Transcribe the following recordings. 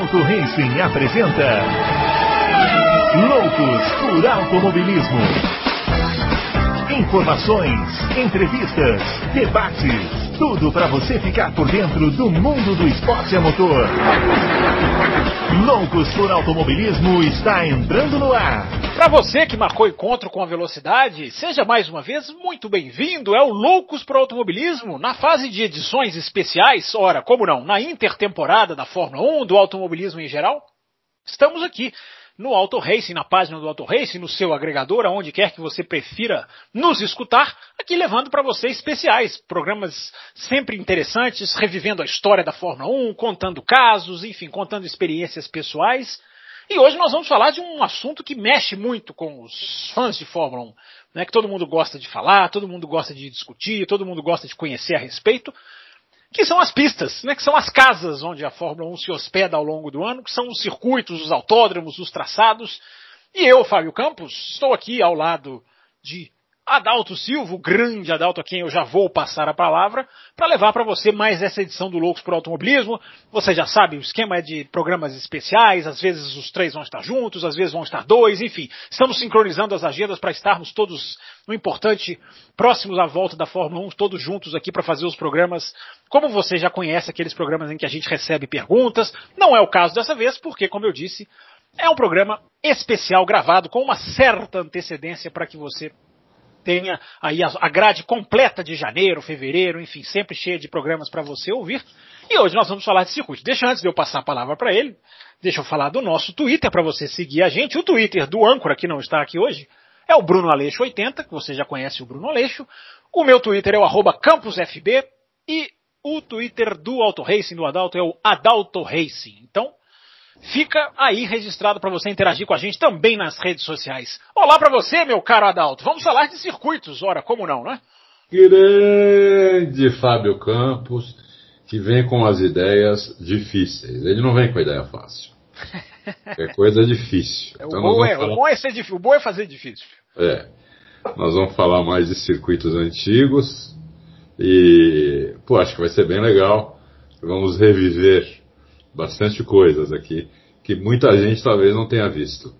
Adalto Racing apresenta Loucos por Automobilismo. Informações, entrevistas, debates, tudo para você ficar por dentro do mundo do esporte a motor. Loucos por Automobilismo está entrando no ar. Para você que marcou encontro com a velocidade, seja mais uma vez muito bem-vindo. É o Loucos por Automobilismo, na fase de edições especiais, ora, como não, na intertemporada da Fórmula 1, do automobilismo em geral. Estamos aqui no Auto Racing, na página do Auto Racing, no seu agregador, aonde quer que você prefira nos escutar, aqui levando para você especiais, programas sempre interessantes, revivendo a história da Fórmula 1, contando casos, enfim, contando experiências pessoais. E hoje nós vamos falar de um assunto que mexe muito com os fãs de Fórmula 1, né, que todo mundo gosta de falar, todo mundo gosta de discutir, todo mundo gosta de conhecer a respeito, que são as pistas, né, que são as casas onde a Fórmula 1 se hospeda ao longo do ano, que são os circuitos, os autódromos, os traçados. E eu, Fábio Campos, estou aqui ao lado de Adalto Silva, o grande Adalto a quem eu já vou passar a palavra, para levar para você mais essa edição do Loucos por Automobilismo. Você já sabe, o esquema é de programas especiais, às vezes os três vão estar juntos, às vezes vão estar dois, enfim. Estamos sincronizando as agendas para estarmos todos, no importante, próximos à volta da Fórmula 1, todos juntos aqui para fazer os programas, como você já conhece, aqueles programas em que a gente recebe perguntas. Não é o caso dessa vez, porque, como eu disse, é um programa especial gravado com uma certa antecedência para que você tenha aí a grade completa de janeiro, fevereiro, enfim, sempre cheia de programas para você ouvir. E hoje nós vamos falar de circuito. Deixa antes de eu passar a palavra para ele, deixa eu falar do nosso Twitter para você seguir a gente. O Twitter do âncora que não está aqui hoje é o Bruno Aleixo 80, que você já conhece o Bruno Aleixo. O meu Twitter é o arroba campusfb e o Twitter do Auto Racing, do Adalto, é o Adalto Racing. Então, fica aí registrado para você interagir com a gente também nas redes sociais. Olá para você, meu caro Adalto. Vamos falar de circuitos, ora, como não, né? Grande Fábio Campos, que vem com as ideias difíceis. Ele não vem com a ideia fácil. É coisa difícil. Então o, bom é, falar... o, bom é, ser difícil, o bom é fazer difícil. É. Nós vamos falar mais de circuitos antigos e, pô, acho que vai ser bem legal. Vamos reviver bastante coisas aqui que muita gente talvez não tenha visto.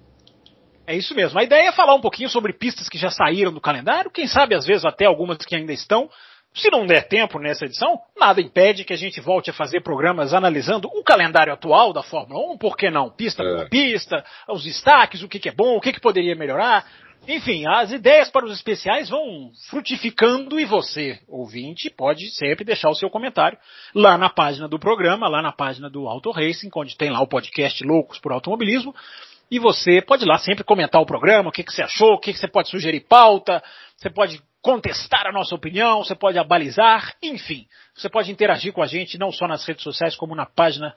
É isso mesmo. A ideia é falar um pouquinho sobre pistas que já saíram do calendário, quem sabe às vezes até algumas que ainda estão. Se não der tempo nessa edição, nada impede que a gente volte a fazer programas analisando o calendário atual da Fórmula 1, por que não? Pista é. por pista, os destaques, o que, que é bom, o que, que poderia melhorar. Enfim, as ideias para os especiais vão frutificando e você, ouvinte, pode sempre deixar o seu comentário lá na página do programa, lá na página do Auto Racing, onde tem lá o podcast Loucos por Automobilismo. E você pode lá sempre comentar o programa, o que, que você achou, o que, que você pode sugerir pauta, você pode contestar a nossa opinião, você pode abalizar, enfim, você pode interagir com a gente não só nas redes sociais como na página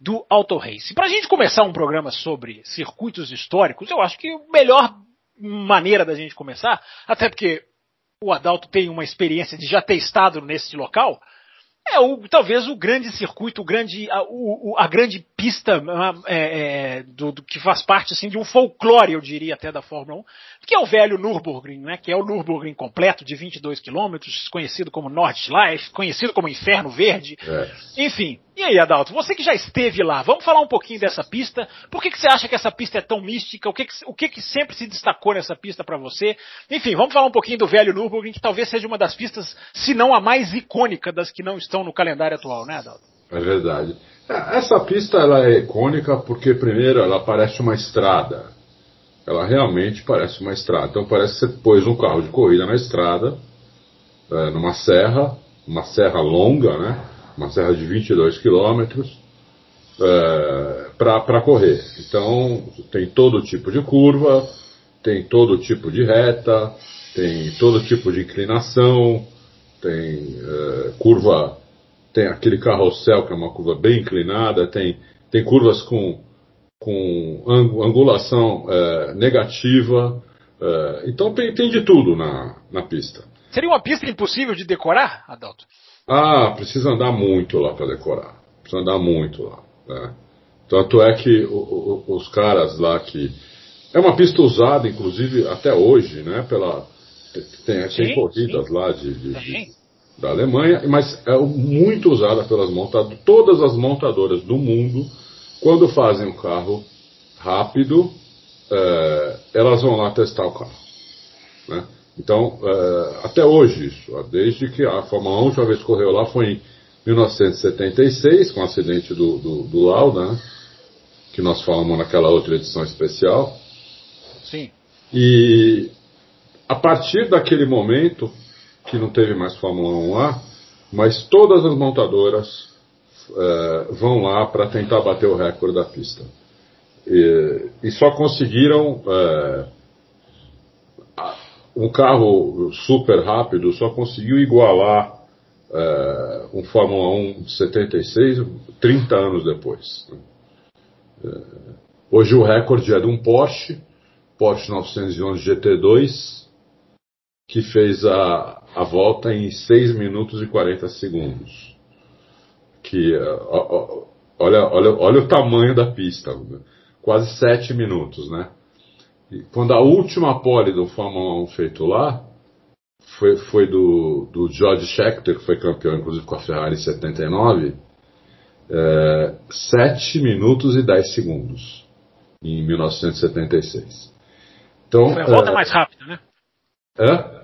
do Auto Race. Para a gente começar um programa sobre circuitos históricos, eu acho que o melhor maneira da gente começar, até porque o Adalto tem uma experiência de já ter estado nesse local, é o, talvez o grande circuito, o grande, a, o, a grande pista é, é, do, do, que faz parte assim, de um folclore, eu diria até, da Fórmula 1, que é o velho Nürburgring, né, que é o Nürburgring completo de 22 quilômetros, conhecido como Nordschleife, conhecido como Inferno Verde, é. enfim. E aí, Adalto, você que já esteve lá, vamos falar um pouquinho dessa pista. Por que, que você acha que essa pista é tão mística? O que, que, o que, que sempre se destacou nessa pista para você? Enfim, vamos falar um pouquinho do velho Nürburgring, que talvez seja uma das pistas, se não a mais icônica das que não estão no calendário atual, né, Adalto? É verdade. É, essa pista ela é icônica porque, primeiro, ela parece uma estrada. Ela realmente parece uma estrada. Então parece que você pôs um carro de corrida na estrada, é, numa serra, uma serra longa, né? uma serra de 22 quilômetros, é, para correr. Então, tem todo tipo de curva, tem todo tipo de reta, tem todo tipo de inclinação, tem é, curva, tem aquele carrossel que é uma curva bem inclinada, tem, tem curvas com, com angulação é, negativa. É, então tem, tem de tudo na, na pista. Seria uma pista impossível de decorar, Adalto? Ah, precisa andar muito lá para decorar. Precisa andar muito lá. Né? Tanto é que o, o, os caras lá que. É uma pista usada, inclusive, até hoje, né? Pela, tem, sim, tem corridas sim. lá de, de, de, da Alemanha, mas é muito usada pelas montadoras. Todas as montadoras do mundo quando fazem um carro rápido, é, elas vão lá testar o carro. Né? Então, é, até hoje isso, desde que a Fórmula 1 a última vez correu lá foi em 1976, com o acidente do, do, do Lauda, né? que nós falamos naquela outra edição especial. Sim. E a partir daquele momento, que não teve mais Fórmula 1 lá, mas todas as montadoras é, vão lá para tentar bater o recorde da pista. E, e só conseguiram. É, um carro super rápido só conseguiu igualar é, um Fórmula 1 de 76 30 anos depois. É, hoje o recorde é de um Porsche, Porsche 911 GT2, que fez a, a volta em 6 minutos e 40 segundos. Que, olha, olha, olha o tamanho da pista, quase 7 minutos, né? quando a última pole do Fórmula 1 feito lá foi, foi do, do George Scheckter, que foi campeão inclusive com a Ferrari em 79, é, 7 minutos e 10 segundos em 1976. Então, foi a volta é, mais rápida, né? É?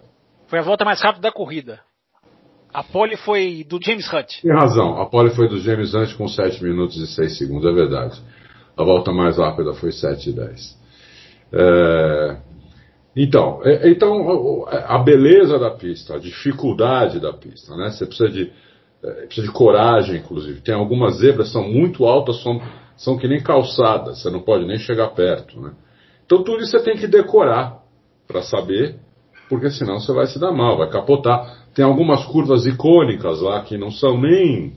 Foi a volta mais rápida da corrida. A pole foi do James Hunt. Tem razão, a pole foi do James Hunt com 7 minutos e 6 segundos, é verdade. A volta mais rápida foi 7 e 10. É, então, é, então, a beleza da pista, a dificuldade da pista, né? Você precisa de, é, precisa de coragem, inclusive. Tem algumas zebras são muito altas, são, são que nem calçadas, você não pode nem chegar perto, né? Então tudo isso você tem que decorar para saber, porque senão você vai se dar mal, vai capotar. Tem algumas curvas icônicas lá que não são nem,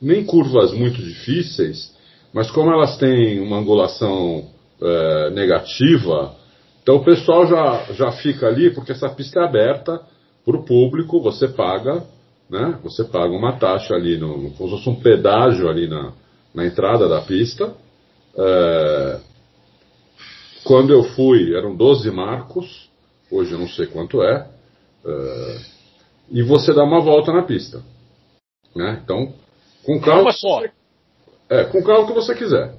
nem curvas muito difíceis, mas como elas têm uma angulação é, negativa, então o pessoal já, já fica ali, porque essa pista é aberta para o público, você paga, né? Você paga uma taxa ali, no, como se fosse um pedágio ali na, na entrada da pista. É, quando eu fui, eram 12 marcos, hoje eu não sei quanto é, é e você dá uma volta na pista. Né? Então, com carro. Uma só. É, com o carro que você quiser.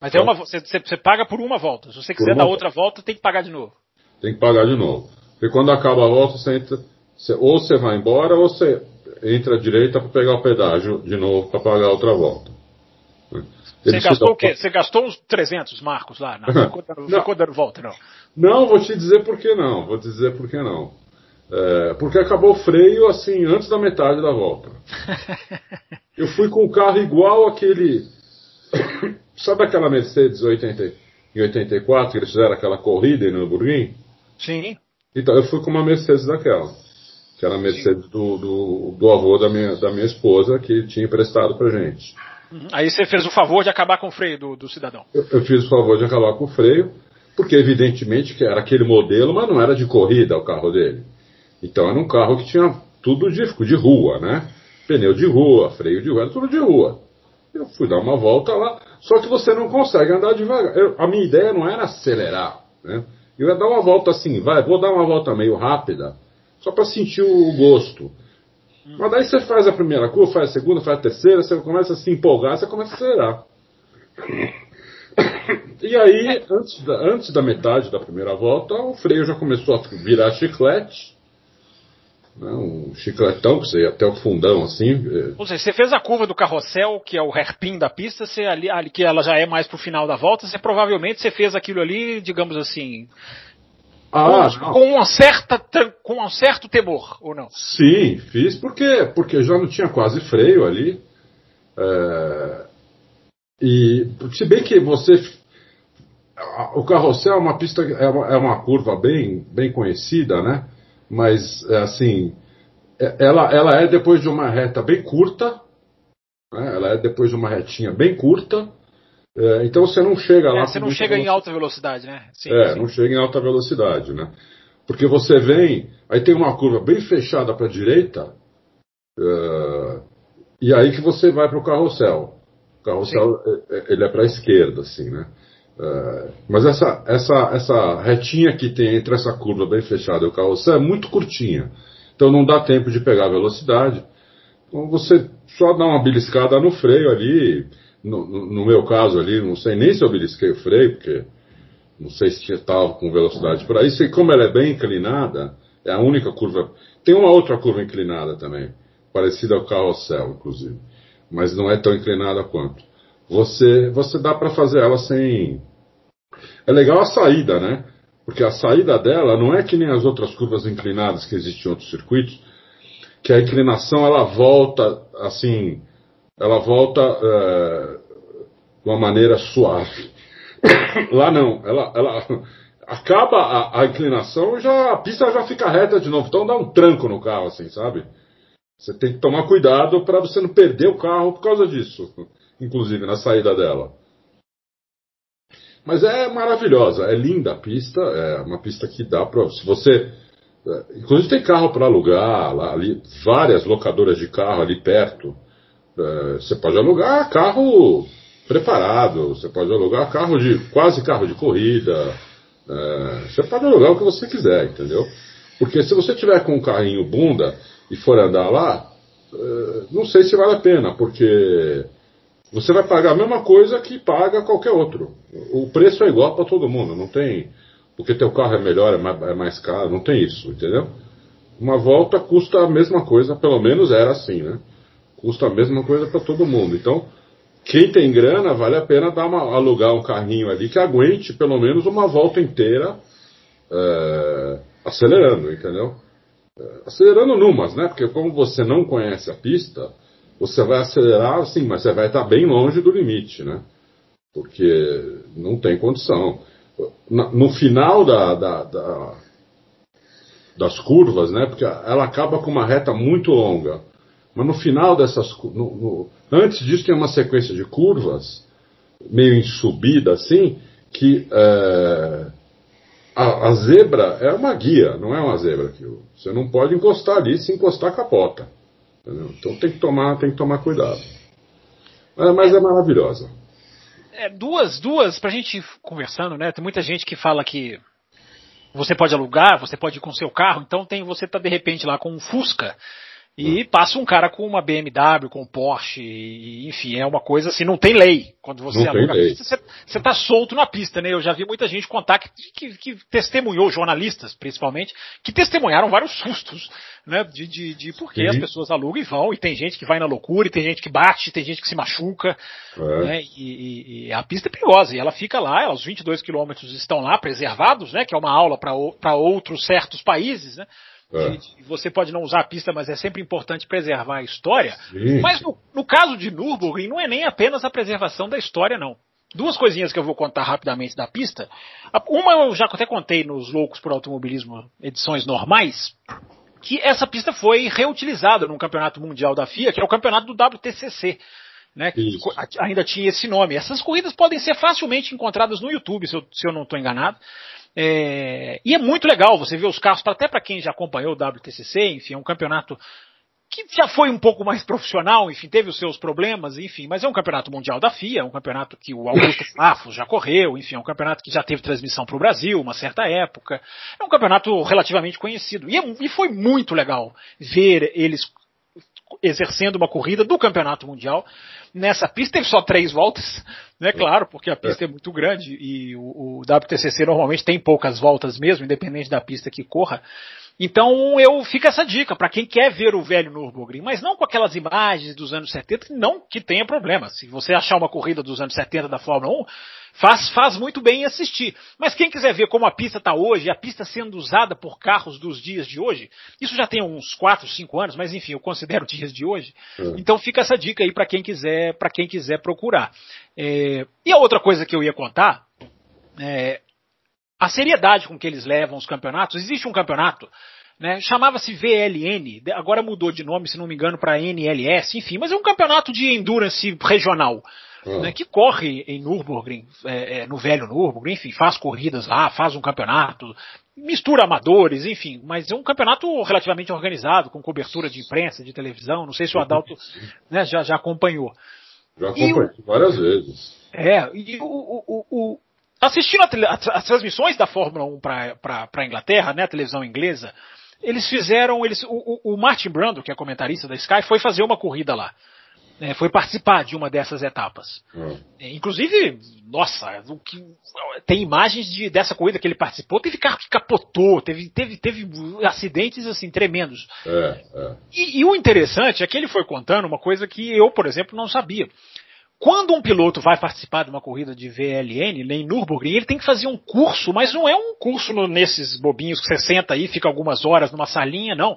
Mas é uma, você, você paga por uma volta. Se você quiser dar outra volta, tem que pagar de novo. Tem que pagar de novo. Porque quando acaba a volta, você entra, você, ou você vai embora, ou você entra à direita para pegar o pedágio de novo para pagar outra volta. Você gastou o quê? Você gastou uns 300 marcos lá? Não, não ficou, ficou dando volta, não. Não, vou te dizer por que não. Vou te dizer por que não. É, porque acabou o freio assim antes da metade da volta. Eu fui com o carro igual aquele Sabe aquela Mercedes 80, em 84 que eles fizeram aquela corrida em Nürburgring? Sim. Então, eu fui com uma Mercedes daquela. Que era a Mercedes do, do, do, avô da minha, da minha esposa, que tinha emprestado pra gente. Uhum. Aí você fez o favor de acabar com o freio do, do cidadão. Eu, eu, fiz o favor de acabar com o freio, porque evidentemente que era aquele modelo, mas não era de corrida o carro dele. Então era um carro que tinha tudo de, de rua, né? Pneu de rua, freio de rua, era tudo de rua. Eu fui dar uma volta lá, só que você não consegue andar devagar. Eu, a minha ideia não era acelerar, né? Eu ia dar uma volta assim, vai, vou dar uma volta meio rápida, só para sentir o gosto. Mas daí você faz a primeira curva, faz a segunda, faz a terceira, você começa a se empolgar, você começa a acelerar. E aí, antes da, antes da metade da primeira volta, o freio já começou a virar chiclete né, um chicletão, que você ia até o fundão assim. É. Ou seja, você fez a curva do carrossel, que é o hairpin da pista, você ali, que ela já é mais pro final da volta, você provavelmente você fez aquilo ali, digamos assim. Ah, com, com, uma certa, com um certo temor, ou não? Sim, fiz porque, porque já não tinha quase freio ali. É, e se bem que você o carrossel é uma pista é uma, é uma curva bem bem conhecida, né? mas é, assim, é, ela, ela é depois de uma reta bem curta, né? ela é depois de uma retinha bem curta, é, então você não chega lá. É, você não chega velocidade. em alta velocidade, né? Sim, é, sim. não chega em alta velocidade, né? Porque você vem, aí tem uma curva bem fechada para a direita, uh, e aí que você vai para o carrossel. O carrossel ele é para a esquerda, assim, né? É, mas essa, essa, essa retinha que tem entre essa curva bem fechada e o carrossel é muito curtinha. Então não dá tempo de pegar a velocidade. Então você só dá uma beliscada no freio ali. No, no, meu caso ali, não sei nem se eu belisquei o freio, porque não sei se estava com velocidade para isso, e como ela é bem inclinada, é a única curva. Tem uma outra curva inclinada também, parecida ao carrossel, inclusive, mas não é tão inclinada quanto. Você, você dá para fazer ela sem. É legal a saída, né? Porque a saída dela não é que nem as outras curvas inclinadas que existem em outros circuitos, que a inclinação ela volta assim, ela volta é, de uma maneira suave. Lá não, ela, ela acaba a, a, inclinação já a pista já fica reta de novo, então dá um tranco no carro assim, sabe? Você tem que tomar cuidado para você não perder o carro por causa disso, inclusive na saída dela. Mas é maravilhosa, é linda a pista, é uma pista que dá para. Se você. É, inclusive tem carro para alugar, lá, ali, várias locadoras de carro ali perto. É, você pode alugar carro preparado, você pode alugar carro de. quase carro de corrida. É, você pode alugar o que você quiser, entendeu? Porque se você tiver com um carrinho bunda e for andar lá, não sei se vale a pena, porque você vai pagar a mesma coisa que paga qualquer outro. O preço é igual para todo mundo, não tem. Porque teu carro é melhor, é é mais, caro, não tem isso, entendeu? Uma volta custa a mesma coisa, pelo menos era assim, né? Custa a mesma coisa para todo mundo. Então, quem tem grana, vale a pena dar uma, alugar um carrinho ali que aguente pelo menos uma volta inteira é, acelerando, entendeu? É, acelerando numas, né? Porque como você não conhece a pista, você vai acelerar, sim, mas você vai estar bem longe do limite, né? Porque não tem condição. No final da, da, da, das curvas, né? Porque ela acaba com uma reta muito longa. Mas no final dessas. No, no, antes disso tem uma sequência de curvas, meio em subida assim, que é, a, a, zebra é uma guia, não é uma zebra. Você não pode encostar ali, se encostar capota. Entendeu? Então tem que tomar, tem que tomar cuidado. É, mas é maravilhosa. É, duas, duas, pra gente ir conversando, né? Tem muita gente que fala que você pode alugar, você pode ir com seu carro, então tem você tá de repente lá com um Fusca e passa um cara com uma BMW, com um Porsche, e, enfim, é uma coisa assim, não tem lei. Quando você não aluga a pista, você, você tá solto na pista, né? Eu já vi muita gente contar que, que, que testemunhou, jornalistas principalmente, que testemunharam vários sustos, né? De, de, de porque Sim. as pessoas alugam e vão, e tem gente que vai na loucura, e tem gente que bate, tem gente que se machuca, é. né? E, e, e, a pista é perigosa, e ela fica lá, os 22 quilômetros estão lá preservados, né? Que é uma aula para outros certos países, né? É. você pode não usar a pista, mas é sempre importante preservar a história. Sim. Mas no, no, caso de Nürburgring, não é nem apenas a preservação da história, não. Duas coisinhas que eu vou contar rapidamente da pista. Uma eu já até contei nos Loucos por Automobilismo edições normais, que essa pista foi reutilizada no Campeonato Mundial da FIA, que é o campeonato do WTCC. Né, que ainda tinha esse nome. Essas corridas podem ser facilmente encontradas no YouTube, se eu, se eu não estou enganado. É, e é muito legal você ver os carros, até para quem já acompanhou o WTCC, enfim, é um campeonato que já foi um pouco mais profissional, enfim, teve os seus problemas, enfim, mas é um campeonato mundial da FIA, é um campeonato que o Augusto Fafos já correu, enfim, é um campeonato que já teve transmissão para o Brasil, uma certa época, é um campeonato relativamente conhecido, e, é, e foi muito legal ver eles exercendo uma corrida do campeonato mundial. Nessa pista teve só três voltas, né? Claro, porque a pista é muito grande e o, o WTCC normalmente tem poucas voltas mesmo, independente da pista que corra. Então eu fica essa dica para quem quer ver o velho Nürburgring, mas não com aquelas imagens dos anos 70, não que tenha problema. Se você achar uma corrida dos anos 70 da Fórmula 1, faz, faz muito bem assistir. Mas quem quiser ver como a pista está hoje, a pista sendo usada por carros dos dias de hoje, isso já tem uns 4, 5 anos, mas enfim, eu considero dias de hoje. É. Então fica essa dica aí para quem quiser, para quem quiser procurar. É, e a outra coisa que eu ia contar é, a seriedade com que eles levam os campeonatos. Existe um campeonato, né, chamava-se VLN, agora mudou de nome, se não me engano, para NLS, enfim, mas é um campeonato de endurance regional. Uhum. Né, que corre em Nürburgring, é, é, no velho Nürburgring, enfim, faz corridas lá, faz um campeonato, mistura amadores, enfim, mas é um campeonato relativamente organizado, com cobertura de imprensa, de televisão, não sei se o Adalto né, já, já acompanhou. Já acompanhei várias vezes. É, e o, o, o, assistindo as transmissões da Fórmula 1 para a Inglaterra, né, a televisão inglesa, eles fizeram, eles, o, o, Martin Brando, que é comentarista da Sky, foi fazer uma corrida lá. né, foi participar de uma dessas etapas. Uhum. Inclusive, nossa, que, tem imagens de, dessa corrida que ele participou, teve carro que capotou, teve, teve, teve acidentes assim tremendos. É, é. E, e o interessante é que ele foi contando uma coisa que eu, por exemplo, não sabia. Quando um piloto vai participar de uma corrida de VLN, em Nürburgring, ele tem que fazer um curso, mas não é um curso nesses bobinhos que você senta aí, fica algumas horas numa salinha, não.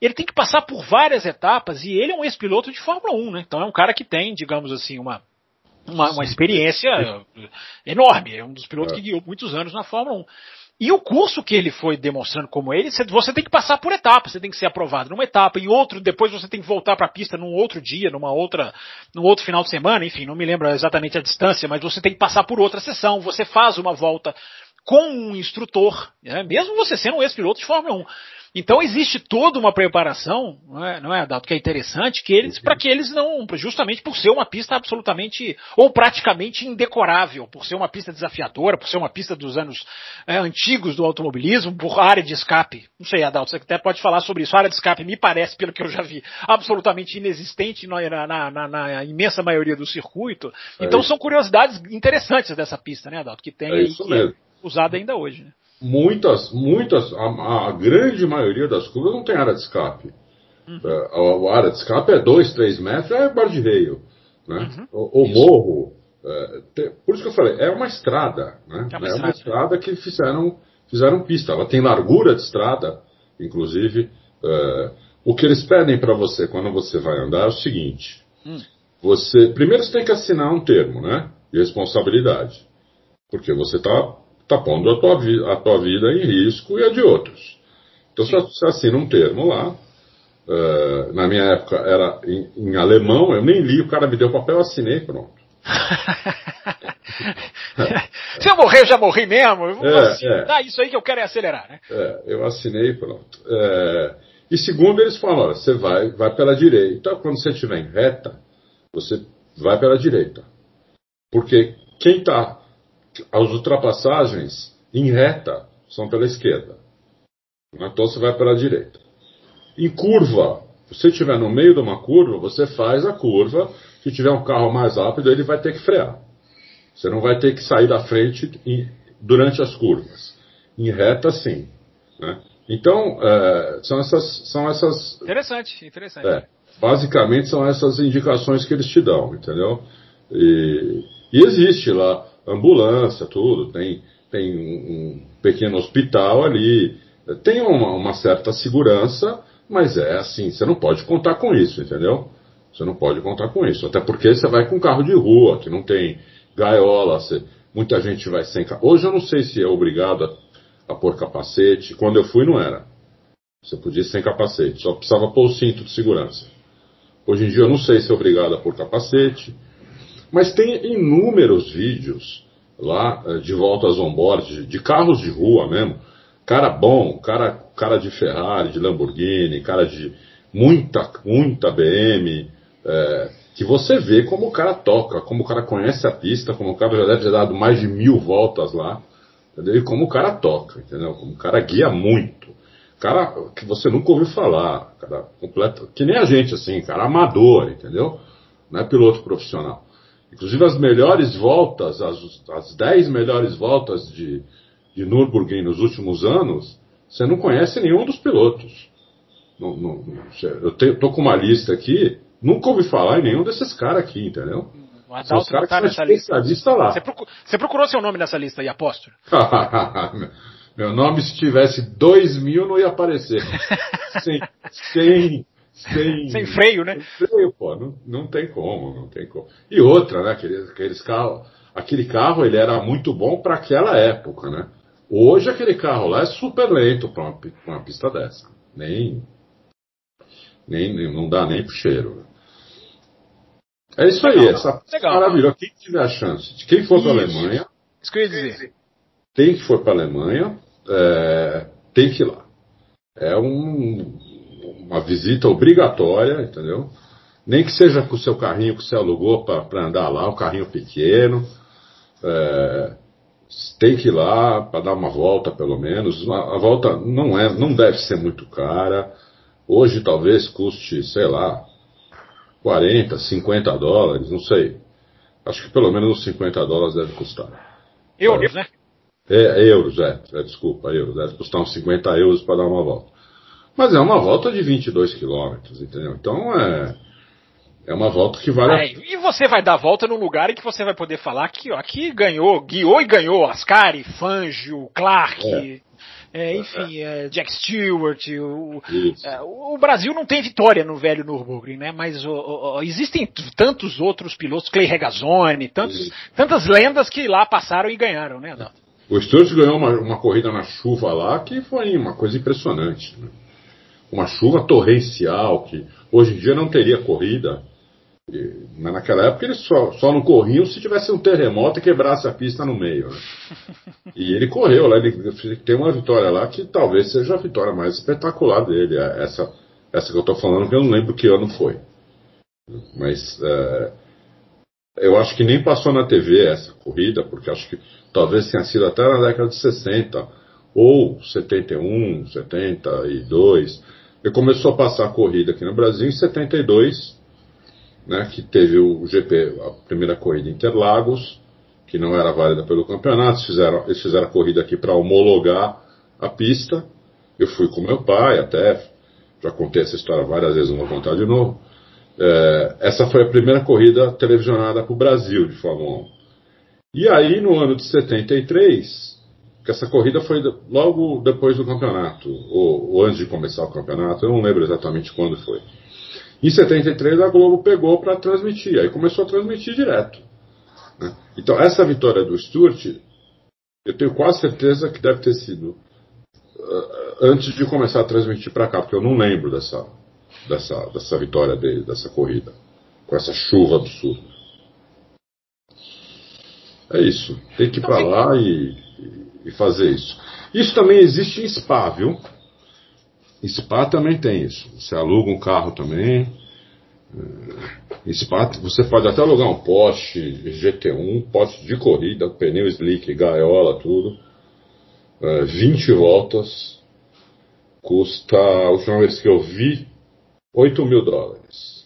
Ele tem que passar por várias etapas e ele é um ex-piloto de Fórmula 1, né? Então é um cara que tem, digamos assim, uma, uma, uma experiência enorme. É um dos pilotos é. que guiou muitos anos na Fórmula 1. E o curso que ele foi demonstrando como ele, você tem que passar por etapas, você tem que ser aprovado numa etapa, em outro, depois você tem que voltar para a pista num outro dia, numa outra, num outro final de semana, enfim, não me lembro exatamente a distância, mas você tem que passar por outra sessão, você faz uma volta com um instrutor, né? mesmo você sendo um ex-piloto de Fórmula 1. Então existe toda uma preparação, não é, não é Adalto, que é interessante, que eles, para que eles não, justamente por ser uma pista absolutamente, ou praticamente indecorável, por ser uma pista desafiadora, por ser uma pista dos anos é, antigos do automobilismo, por área de escape. Não sei, Adalto, você até pode falar sobre isso. A área de escape me parece, pelo que eu já vi, absolutamente inexistente na, na, na, na imensa maioria do circuito. É então é são curiosidades interessantes dessa pista, né, Adalto, que tem é aí, que é usada ainda hoje. Né? Muitas, muitas, a, a, grande maioria das curvas não tem área de escape. Uhum. É, a, a, área de escape é 2, 3 metros, é bardeio. Né? Uhum. O, o morro, é, tem, por isso que eu falei, é uma estrada. Né? É uma, é estrada. uma estrada que fizeram, fizeram pista. Ela tem largura de estrada, inclusive. É, o que eles pedem para você quando você vai andar é o seguinte: hum. você primeiro você tem que assinar um termo, né, de responsabilidade, porque você está está pondo a tua, a tua vida em risco e a de outros. Então Sim. você assina um termo lá. Uh, na minha época era em, em, alemão, eu nem li, o cara me deu o papel, eu assinei pronto. Se eu morrer, eu já morri mesmo. Eu é, é. Isso aí que eu quero é acelerar, né? É, eu assinei pronto. É, e segundo, eles falam: olha, você vai, vai pela direita, quando você estiver em reta, você vai pela direita. Porque quem está as ultrapassagens em reta são pela esquerda. Então você vai pela direita. Em curva, se você estiver no meio de uma curva, você faz a curva. Se tiver um carro mais rápido, ele vai ter que frear. Você não vai ter que sair da frente durante as curvas. Em reta, sim. Né? Então, é, são essas. São essas interessante, interessante. É, basicamente são essas indicações que eles te dão, entendeu? E, e existe lá ambulância, tudo, tem, tem um, pequeno hospital ali, tem uma, uma, certa segurança, mas é assim, você não pode contar com isso, entendeu? Você não pode contar com isso, até porque você vai com carro de rua, que não tem gaiola, você, muita gente vai sem Hoje eu não sei se é obrigado a, a pôr capacete, quando eu fui não era. Você podia ir sem capacete, só precisava pôr o cinto de segurança. Hoje em dia eu não sei se é obrigado a pôr capacete, mas tem inúmeros vídeos lá eh, de voltas on-board, de carros de rua mesmo. Cara bom, cara, cara de Ferrari, de Lamborghini, cara de muita, muita BM, é, que você vê como o cara toca, como o cara conhece a pista, como o cara já deve ter dado mais de mil voltas lá, entendeu? E como o cara toca, entendeu? Como o cara guia muito. Cara que você nunca ouviu falar, cara completo, que nem a gente, assim, cara amador, entendeu? Não é piloto profissional. Inclusive as melhores voltas, as, as 10 melhores voltas de, de Nürburgring nos últimos anos, você não conhece nenhum dos pilotos. Não, não, eu estou com uma lista aqui, nunca ouvi falar em nenhum desses caras aqui, entendeu? O Adalto São os caras tá nessa lista. lá. Você, procurou, você procurou seu nome nessa lista aí, apóstolo? Meu nome, se tivesse 2 mil, não ia aparecer. sem, sem, sem, sem freio, né? Sem freio, pô, não, não tem como, não tem como. E outra, né? Aqueles, aqueles carros, aquele carro ele era muito bom para aquela época, né? Hoje aquele carro lá é super lento para uma, uma, pista dessa. Nem, nem, não dá nem pro cheiro. Né? É isso aí, essa Legal. maravilhosa. Quem tiver a chance, de quem for para a Alemanha. Isso que eu ia dizer. Quem for para Alemanha, é, tem que ir lá. É um, uma visita obrigatória, entendeu? Nem que seja com o seu carrinho que você alugou para andar lá, um carrinho pequeno. É, tem que ir lá para dar uma volta, pelo menos. A, a volta não, é, não deve ser muito cara. Hoje talvez custe, sei lá, 40, 50 dólares, não sei. Acho que pelo menos uns 50 dólares deve custar. Euros, né? É, euros, é, é, desculpa, euros. Deve custar uns 50 euros para dar uma volta. Mas é uma volta de 22 quilômetros, entendeu? Então é, é uma volta que vale. É, e você vai dar volta num lugar em que você vai poder falar que ó, aqui ganhou, guiou e ganhou Ascari, Fangio, Clark. É. É, enfim, é, Jack Stewart, o, é, o, Brasil não tem vitória no velho Nürburgring, né? Mas o, o, existem tantos outros pilotos, Clay Regazzoni, tantos, tantas lendas que lá passaram e ganharam, né, Adalto? O Stewart ganhou uma, uma, corrida na chuva lá que foi uma coisa impressionante. Né? Uma chuva torrencial que hoje em dia não teria corrida. Mas naquela época eles só, só não corriam se tivesse um terremoto e quebrasse a pista no meio. Né? E ele correu lá, ele tem uma vitória lá que talvez seja a vitória mais espetacular dele. É essa, essa que eu estou falando, que eu não lembro que ano foi. Mas é, eu acho que nem passou na TV essa corrida, porque acho que talvez tenha sido até na década de 60, ou 71, 72. Ele começou a passar a corrida aqui no Brasil em 72 né, que teve o GP, a primeira corrida Interlagos, que não era válida pelo campeonato, eles fizeram, eles fizeram a corrida aqui para homologar a pista. Eu fui com meu pai, até já contei essa história várias vezes, não vou contar de novo. É, essa foi a primeira corrida televisionada para o Brasil de Fórmula 1. E aí, no ano de 73, que essa corrida foi logo depois do campeonato, ou, ou antes de começar o campeonato, eu não lembro exatamente quando foi. Em 73 a Globo pegou para transmitir, aí começou a transmitir direto. Né? Então essa vitória do Stuart, eu tenho quase certeza que deve ter sido uh, antes de começar a transmitir para cá, porque eu não lembro dessa, dessa, dessa vitória dele, dessa corrida, com essa chuva absurda. É isso, tem que ir para lá e, e fazer isso. Isso também existe em Spa, viu? Em Spa também tem isso. Você aluga um carro também. Em Spa você pode até alugar um Porsche GT1, Porsche de corrida, pneu slick, gaiola, tudo. 20 é, voltas. Custa, a última vez que eu vi, 8 mil dólares.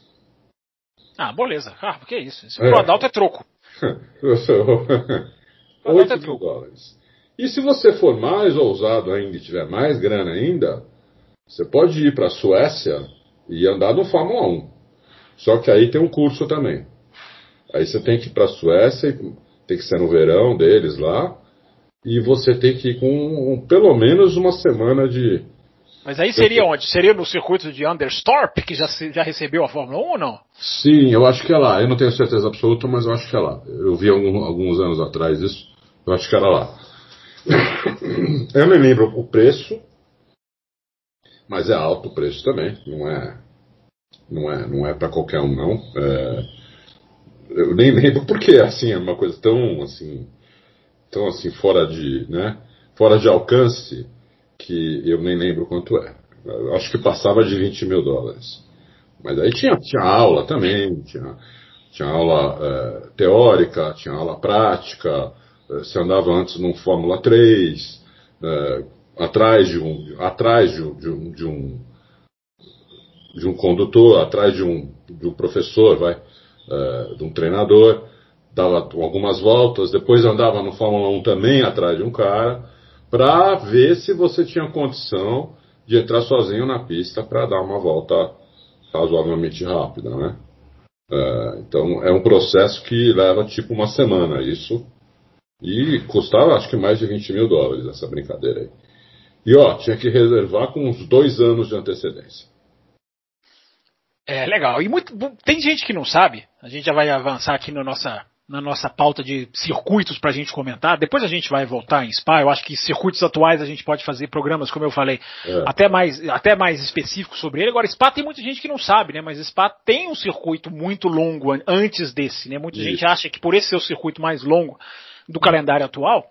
Ah, beleza. Ah, que isso? Esse é. É troco. 8 é mil dólares. E se você for mais ousado ainda e tiver mais grana ainda, você pode ir para a Suécia e andar no Fórmula 1. Só que aí tem um curso também. Aí você tem que ir para a Suécia, tem que ser no verão deles lá, e você tem que ir com um, pelo menos uma semana de. Mas aí seria onde? Seria no circuito de Anderstorp, que já, já recebeu a Fórmula 1 ou não? Sim, eu acho que é lá. Eu não tenho certeza absoluta, mas eu acho que é lá. Eu vi algum, alguns anos atrás isso. Eu acho que era lá. Eu não lembro o preço, mas é alto o preço também, não é não é não é para qualquer um não. É, eu nem lembro porque assim é uma coisa tão assim tão assim fora de né fora de alcance que eu nem lembro quanto é. Eu acho que passava de 20 mil dólares. Mas aí tinha, tinha aula também, tinha, tinha aula é, teórica, tinha aula prática, é, você andava antes num Fórmula 3, é, atrás de um, atrás de um, de um, de um, de um condutor, atrás de um, de um professor, vai, uh, de um treinador, dava algumas voltas, depois andava no Fórmula 1 também atrás de um cara, para ver se você tinha condição de entrar sozinho na pista para dar uma volta razoavelmente rápida, né? Então é um processo que leva tipo uma semana isso e custava acho que mais de 20 mil dólares essa brincadeira aí. E ó, tinha que reservar com uns dois anos de antecedência. É, legal. E muito, tem gente que não sabe, a gente já vai avançar aqui na nossa, na nossa pauta de circuitos para a gente comentar. Depois a gente vai voltar em Spa. Eu acho que circuitos atuais a gente pode fazer programas, como eu falei, é. até, mais, até mais específicos sobre ele. Agora, Spa tem muita gente que não sabe, né? Mas Spa tem um circuito muito longo antes desse, né? Muita Isso. gente acha que por esse ser o circuito mais longo do calendário atual,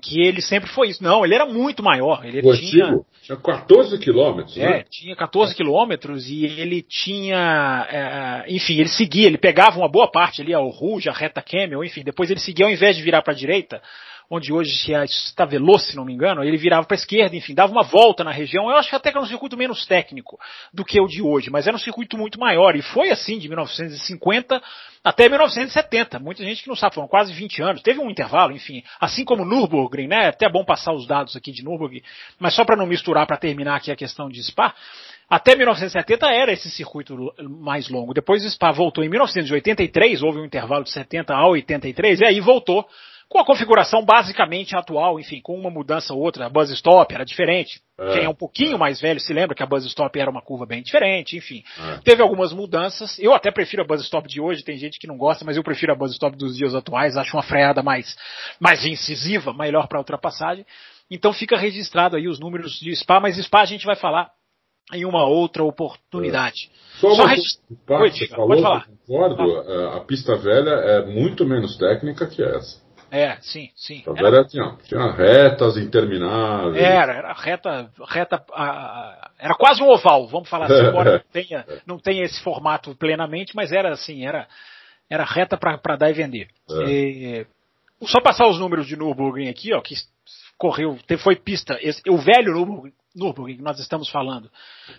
que ele sempre foi isso. Não, ele era muito maior. Ele o tinha, antigo, tinha 14 quilômetros. É, né? tinha 14 quilômetros e ele tinha, é, enfim, ele seguia, ele pegava uma boa parte ali, o Rouge, a reta Camel, enfim, depois ele seguia ao invés de virar para a direita, onde hoje está Veloce, se não me engano, ele virava para a esquerda, enfim, dava uma volta na região. Eu acho até que era um circuito menos técnico do que o de hoje, mas era um circuito muito maior e foi assim de 1950 até 1970. Muita gente que não sabe, foram quase 20 anos. Teve um intervalo, enfim, assim como Nürburgring, né? É até bom passar os dados aqui de Nürburgring, mas só para não misturar, para terminar aqui a questão de Spa. Até 1970 era esse circuito mais longo. Depois o Spa voltou em 1983, houve um intervalo de 70 a 83, e aí voltou com a configuração basicamente atual, enfim, com uma mudança ou outra. A Buzz Stop era diferente. É, Quem é um pouquinho é. mais velho se lembra que a Buzz Stop era uma curva bem diferente, enfim. É. Teve algumas mudanças. Eu até prefiro a Buzz Stop de hoje, tem gente que não gosta, mas eu prefiro a Buzz Stop dos dias atuais, acho uma freada mais, mais incisiva, melhor para ultrapassagem. Então fica registrado aí os números de Spa, mas Spa a gente vai falar em uma outra oportunidade. É. Só, Só regist... Oi, falou, pode falar. Concordo, ah. a pista velha é muito menos técnica que essa. É, sim, sim. Velha era... tinha, tinha retas intermináveis. Era, era reta, reta, era quase um oval, vamos falar assim, embora não tenha, não tenha esse formato plenamente, mas era assim, era, era reta para dar e vender. É. E, só passar os números de Nürburgring aqui, ó, que correu, foi pista, esse, o velho Nürburgring, Nürburgring que nós estamos falando,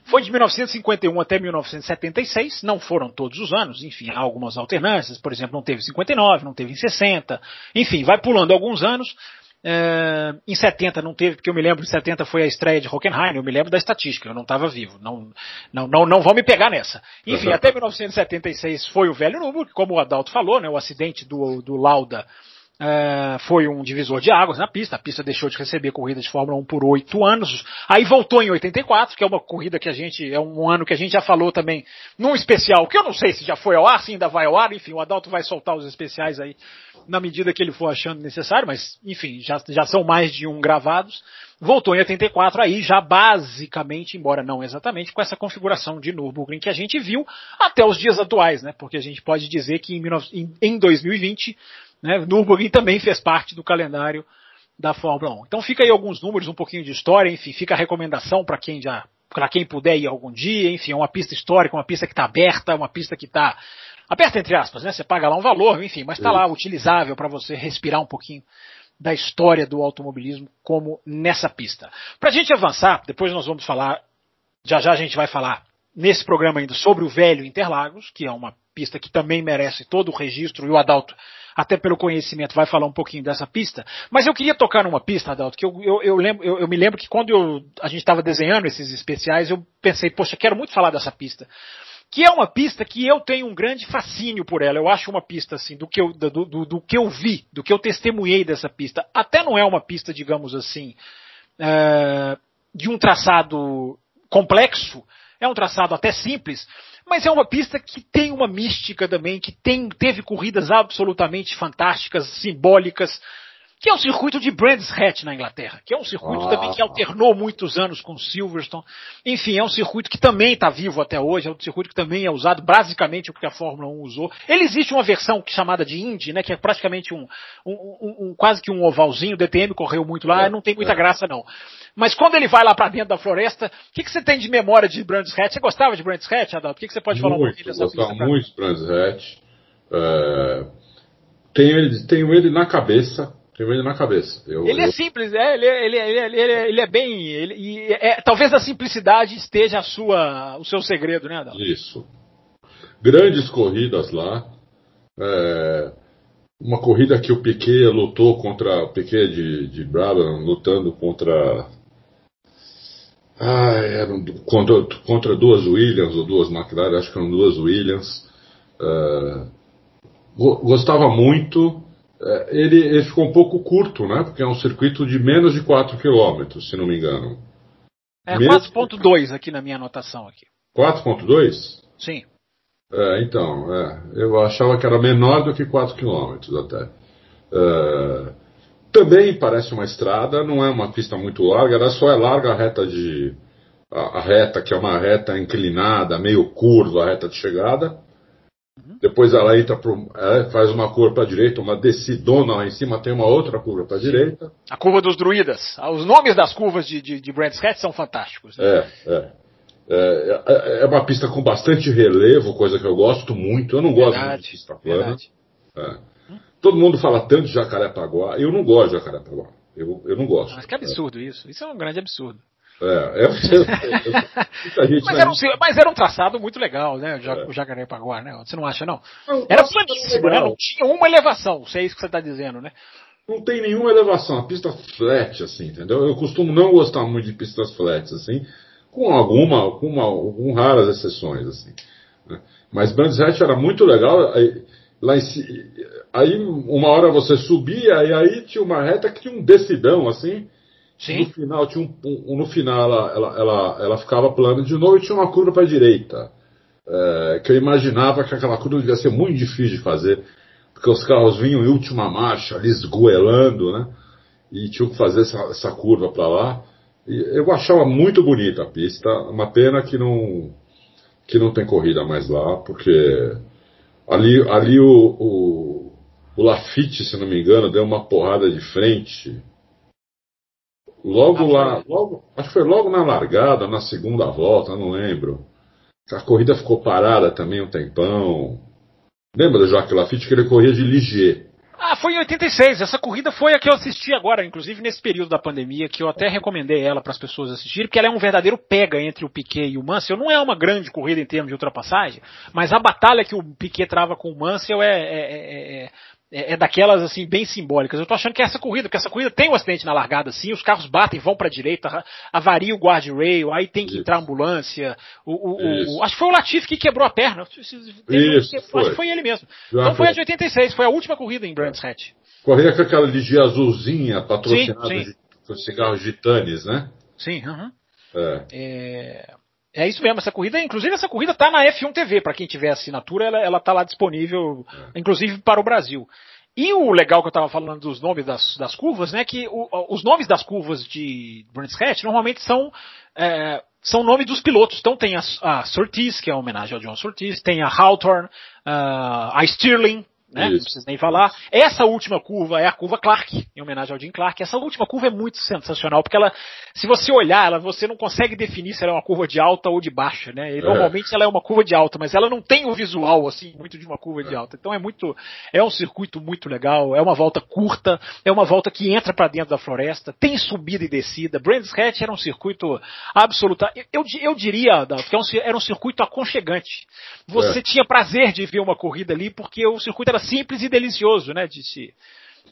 foi de 1951 até 1976, não foram todos os anos, enfim, há algumas alternâncias, por exemplo, não teve 59, não teve em 60, enfim, vai pulando alguns anos, é, em 70 não teve, porque eu me lembro de 70 foi a estreia de Hockenheim, eu me lembro da estatística, eu não estava vivo, não, não, não, não vão me pegar nessa. Enfim, até 1976 foi o velho Nürburgring, como o Adalto falou, né, o acidente do, do Lauda é, foi um divisor de águas na pista. A pista deixou de receber corrida de Fórmula 1 por oito anos. Aí voltou em 84, que é uma corrida que a gente, é um ano que a gente já falou também num especial, que eu não sei se já foi ao ar, se ainda vai ao ar, enfim, o Adalto vai soltar os especiais aí na medida que ele for achando necessário, mas enfim, já, já são mais de um gravados. Voltou em 84 aí, já basicamente, embora não exatamente, com essa configuração de Nürburgring que a gente viu até os dias atuais, né? Porque a gente pode dizer que em, em 2020 né? Nürburgring também fez parte do calendário da Fórmula 1. Então fica aí alguns números, um pouquinho de história, enfim, fica a recomendação para quem já, para quem puder ir algum dia, enfim, é uma pista histórica, uma pista que está aberta, uma pista que está aberta entre aspas, né? Você paga lá um valor, enfim, mas está lá utilizável para você respirar um pouquinho da história do automobilismo como nessa pista. Para a gente avançar, depois nós vamos falar, já já a gente vai falar nesse programa ainda sobre o velho Interlagos, que é uma pista que também merece todo o registro, e o Adalto até pelo conhecimento, vai falar um pouquinho dessa pista. Mas eu queria tocar numa pista, Adalto, que eu, eu, eu, lembro, eu, eu me lembro que quando a gente estava desenhando esses especiais, eu pensei, poxa, quero muito falar dessa pista que é uma pista que eu tenho um grande fascínio por ela. Eu acho uma pista assim do que eu, do, do, do que eu vi, do que eu testemunhei dessa pista. Até não é uma pista, digamos assim, é, de um traçado complexo. É um traçado até simples, mas é uma pista que tem uma mística também, que tem, teve corridas absolutamente fantásticas, simbólicas, que é o circuito de Brands Hatch na Inglaterra, que é um circuito ah. também que alternou muitos anos com Silverstone. Enfim, é um circuito que também está vivo até hoje, é um circuito que também é usado basicamente o que a Fórmula 1 usou. Ele existe uma versão chamada de Indy, né, que é praticamente um, um, um, um quase que um ovalzinho, o DTM correu muito lá, é, não tem muita é. graça não. Mas quando ele vai lá para dentro da floresta, o que, que você tem de memória de Brands Hatch? Você gostava de Brands Hatch, Adalto? O que, que você pode muito, falar um pouquinho dessa pista? Gostava muito de Brands Hatch. É, tenho, ele, tenho ele na cabeça. Ele na cabeça. Eu, ele é eu... é simples, é, ele, ele, ele, ele, ele é bem. Ele, é, talvez a simplicidade esteja a sua, o seu segredo, né, Adalto? Isso. Grandes corridas lá. É, uma corrida que o Piquet lutou contra o Piquet de, de Brabham, lutando contra ah, eram contra, contra duas Williams ou duas McLaren, acho que eram duas Williams. Uh, gostava muito. Uh, ele, ele, ficou um pouco curto, né? Porque é um circuito de menos de 4 km, se não me engano. É 4.2 aqui na minha anotação aqui. 4.2? Sim. É, então, é, eu achava que era menor do que 4 km até. É, também parece uma estrada, não é uma pista muito larga, ela só é larga a reta de. A, a reta, que é uma reta inclinada, meio curva, a reta de chegada. Uhum. Depois ela entra pro, é, faz uma curva para a direita, uma descidona lá em cima, tem uma outra curva para a direita. A curva dos druidas. Os nomes das curvas de, de, de Hatch são fantásticos. Né? É, é. É, é, é uma pista com bastante relevo, coisa que eu gosto muito. Eu não verdade, gosto de pista plana. É. Todo mundo fala tanto de Jacarepaguá, eu não gosto de Jacarepaguá. Eu, eu não gosto. Mas que absurdo isso. Isso é um grande absurdo. É, mas, era um, mas, era um, traçado muito legal, né? O Jacarepaguá, né? Você não acha, não? não era planíssimo, né? Não tinha uma elevação, se é isso que você está dizendo, né? Não tem nenhuma elevação, a pista flat, assim, entendeu? Eu costumo não gostar muito de pistas flats, assim, com alguma, com, uma, com raras exceções, assim. Né? Mas Brands Hatch era muito legal, aí, lá em, aí uma hora você subia e aí tinha uma reta que tinha um decidão, assim, Sim. No final, tinha um, um no final ela, ela, ela, ela, ficava plana de novo e tinha uma curva para a direita. É, que eu imaginava que aquela curva devia ser muito difícil de fazer, porque os carros vinham em última marcha, ali esgoelando, né? E tinham que fazer essa, essa curva para lá. E eu achava muito bonita a pista, uma pena que não, que não tem corrida mais lá, porque ali, ali o, o, o Lafitte, se não me engano, deu uma porrada de frente Logo lá, logo, acho que foi logo na largada, na segunda volta, não lembro. A corrida ficou parada também um tempão. Lembra do Jacques Lafitte que ele corria de Ligier? Ah, foi em 86. Essa corrida foi a que eu assisti agora, inclusive nesse período da pandemia, que eu até recomendei ela para as pessoas assistirem, porque ela é um verdadeiro pega entre o Piquet e o Mansell. Não é uma grande corrida em termos de ultrapassagem, mas a batalha que o Piquet trava com o Mansell é, é, é, é é, é, daquelas assim bem simbólicas. Eu tô achando que é essa corrida, porque essa corrida tem um acidente na largada, assim, os carros batem, vão para a direita, avaria o guardrail, aí tem que Isso. entrar a ambulância. O, o, o, acho que foi o Latifi que quebrou a perna. Isso, foi. Acho que foi ele mesmo. Já então foi a de 86, foi a última corrida em Brands Hatch. Corria com aquela ligia azulzinha patrocinada sim, sim. de cigarros gitanes, né? Sim, aham. Uh -huh. é. é... É isso mesmo, essa corrida, inclusive essa corrida está na F1 TV, para quem tiver assinatura, ela, ela tá lá disponível, é. inclusive para o Brasil. E o legal que eu estava falando dos nomes das, das curvas, né, que o, os nomes das curvas de Brands Hatch normalmente são é, são nomes dos pilotos. Então tem a, a Surtees, que é uma homenagem ao John Surtees, tem a Hawthorne, uh, a Stirling, né? Não preciso nem falar. Essa última curva é a curva Clark, em homenagem ao Jim Clark. Essa última curva é muito sensacional, porque ela, se você olhar, ela, você não consegue definir se ela é uma curva de alta ou de baixa, né? E, é. normalmente ela é uma curva de alta, mas ela não tem o visual, assim, muito de uma curva de é. alta. Então é muito, é um circuito muito legal, é uma volta curta, é uma volta que entra para dentro da floresta, tem subida e descida. Brands Hatch era um circuito absoluto, eu, eu diria, que é era um circuito aconchegante. Você é. tinha prazer de ver uma corrida ali, porque o circuito era simples e delicioso, né, de se,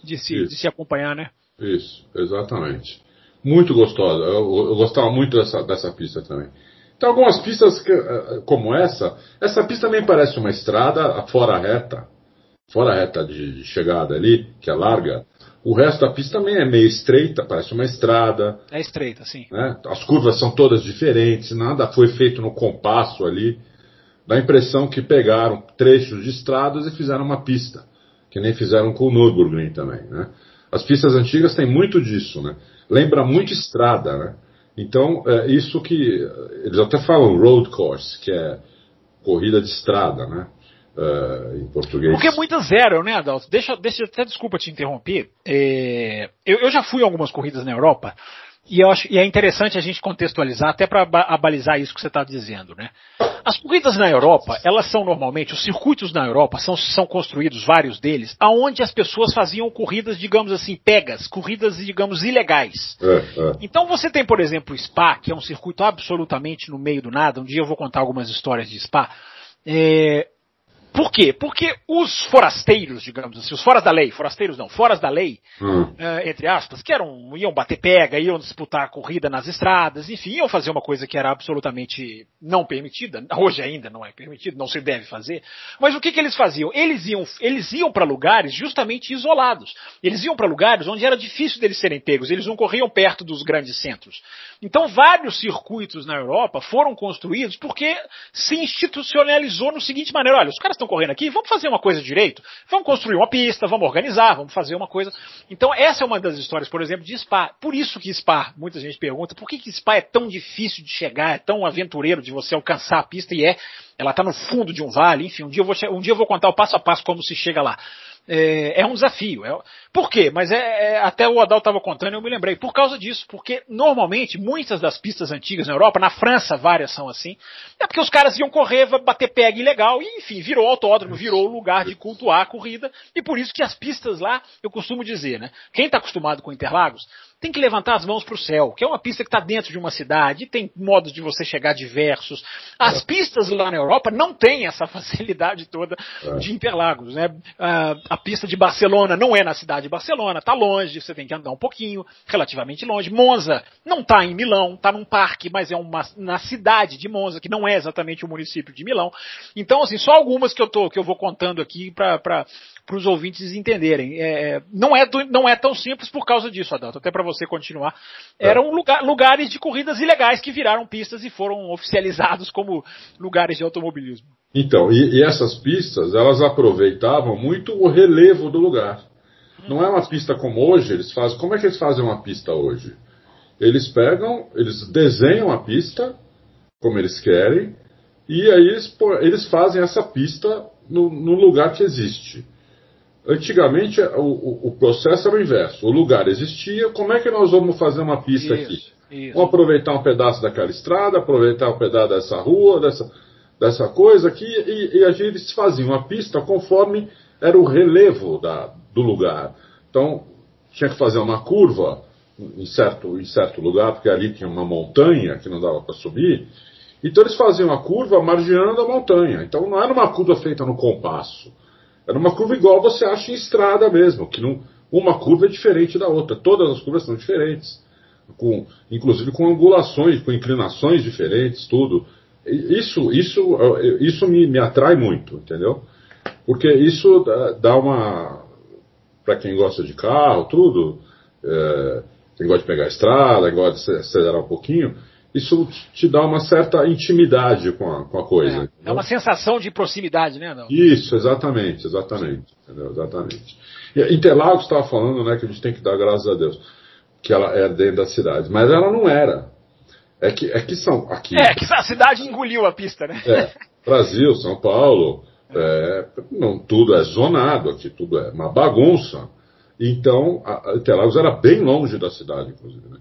de se, de se acompanhar, né? Isso, exatamente. Muito gostosa. Eu, eu, gostava muito dessa, dessa pista também. Tem algumas pistas que, eh, como essa. Essa pista também parece uma estrada fora reta. Fora reta de, de chegada ali, que é larga. O resto da pista também é meio estreita, parece uma estrada. É estreita, sim. Né? As curvas são todas diferentes, nada foi feito no compasso ali dá a impressão que pegaram trechos de estradas e fizeram uma pista, que nem fizeram com o Nürburgring também, né? As pistas antigas têm muito disso, né? Lembra muito estrada, né? Então, é isso que eles até falam road course, que é corrida de estrada, né? Uh, em português. Porque é muito zero, né, Adalto? Deixa, deixa até desculpa te interromper. É, eu, eu já fui em algumas corridas na Europa e, acho, e é interessante a gente contextualizar até para abalizar isso que você está dizendo, né? As corridas na Europa, elas são normalmente, os circuitos na Europa são, são construídos, vários deles, aonde as pessoas faziam corridas, digamos assim, pegas, corridas, digamos, ilegais. É, é. Então você tem, por exemplo, o Spa, que é um circuito absolutamente no meio do nada. Um dia eu vou contar algumas histórias de Spa. É, por quê? Porque os forasteiros, digamos assim, os foras da lei, forasteiros não, foras da lei, hum. uh, entre aspas, que eram, iam bater pega, iam disputar a corrida nas estradas, enfim, iam fazer uma coisa que era absolutamente não permitida, hoje ainda não é permitido, não se deve fazer, mas o que, que eles faziam? Eles iam, eles iam para lugares justamente isolados, eles iam para lugares onde era difícil deles serem pegos, eles não corriam perto dos grandes centros. Então vários circuitos na Europa foram construídos porque se institucionalizou no seguinte maneira, olha, os caras estão correndo aqui, vamos fazer uma coisa direito, vamos construir uma pista, vamos organizar, vamos fazer uma coisa. Então essa é uma das histórias, por exemplo, de Spa. Por isso que Spa, muita gente pergunta, por que, que Spa é tão difícil de chegar, é tão aventureiro de você alcançar a pista e é, ela está no fundo de um vale, enfim, um dia eu vou, um dia eu vou contar o passo a passo como se chega lá. É, é um desafio. É, por quê? Mas é, é até o Adal estava contando, eu me lembrei. Por causa disso, porque normalmente muitas das pistas antigas na Europa, na França várias são assim, é porque os caras iam correr, bater peg legal e enfim virou autódromo, virou lugar de cultuar a corrida e por isso que as pistas lá, eu costumo dizer, né? Quem está acostumado com Interlagos tem que levantar as mãos para o céu, que é uma pista que está dentro de uma cidade, tem modos de você chegar diversos. As é. pistas lá na Europa não têm essa facilidade toda é. de Interlagos, né? A, a, pista de Barcelona não é na cidade de Barcelona, está longe, você tem que andar um pouquinho, relativamente longe. Monza não está em Milão, está num parque, mas é uma, na cidade de Monza, que não é exatamente o município de Milão. Então, assim, só algumas que eu tô, que eu vou contando aqui para para os ouvintes entenderem. É, não, é, não é tão simples por causa disso, Adalto, até para você continuar. É. Eram lugar, lugares de corridas ilegais que viraram pistas e foram oficializados como lugares de automobilismo. Então, e, e essas pistas, elas aproveitavam muito o relevo do lugar. Não é uma pista como hoje, eles fazem. Como é que eles fazem uma pista hoje? Eles pegam, eles desenham a pista como eles querem, e aí eles, eles fazem essa pista no, no lugar que existe. Antigamente o, o, processo era o inverso. O lugar existia, como é que nós vamos fazer uma pista isso, aqui? Isso. Vamos aproveitar um pedaço daquela estrada, aproveitar um pedaço dessa rua, dessa, dessa coisa aqui, e, e eles faziam a pista conforme era o relevo da, do lugar. Então, tinha que fazer uma curva em certo, em certo lugar, porque ali tinha uma montanha que não dava para subir. Então eles faziam a curva margeando a montanha. Então não era uma curva feita no compasso. Era uma curva igual você acha em estrada mesmo, que não, uma curva é diferente da outra. Todas as curvas são diferentes. Com, inclusive com angulações, com inclinações diferentes, tudo. Isso, isso, isso me, me atrai muito, entendeu? Porque isso dá uma. Para quem gosta de carro, tudo, é, quem gosta de pegar a estrada, gosta de acelerar um pouquinho, isso te dá uma certa intimidade com a, com a coisa. É, é uma sensação de proximidade, né, não? Isso, exatamente, exatamente. Entendeu? Exatamente. E Interlagos estava falando né, que a gente tem que dar graças a Deus que ela é dentro da cidade, mas ela não era. É que, é que são aqui. É que a cidade engoliu a pista, né? É, Brasil, São Paulo, é, não, tudo é zonado aqui, tudo é uma bagunça. Então, a Interlagos era bem longe da cidade, inclusive. Né?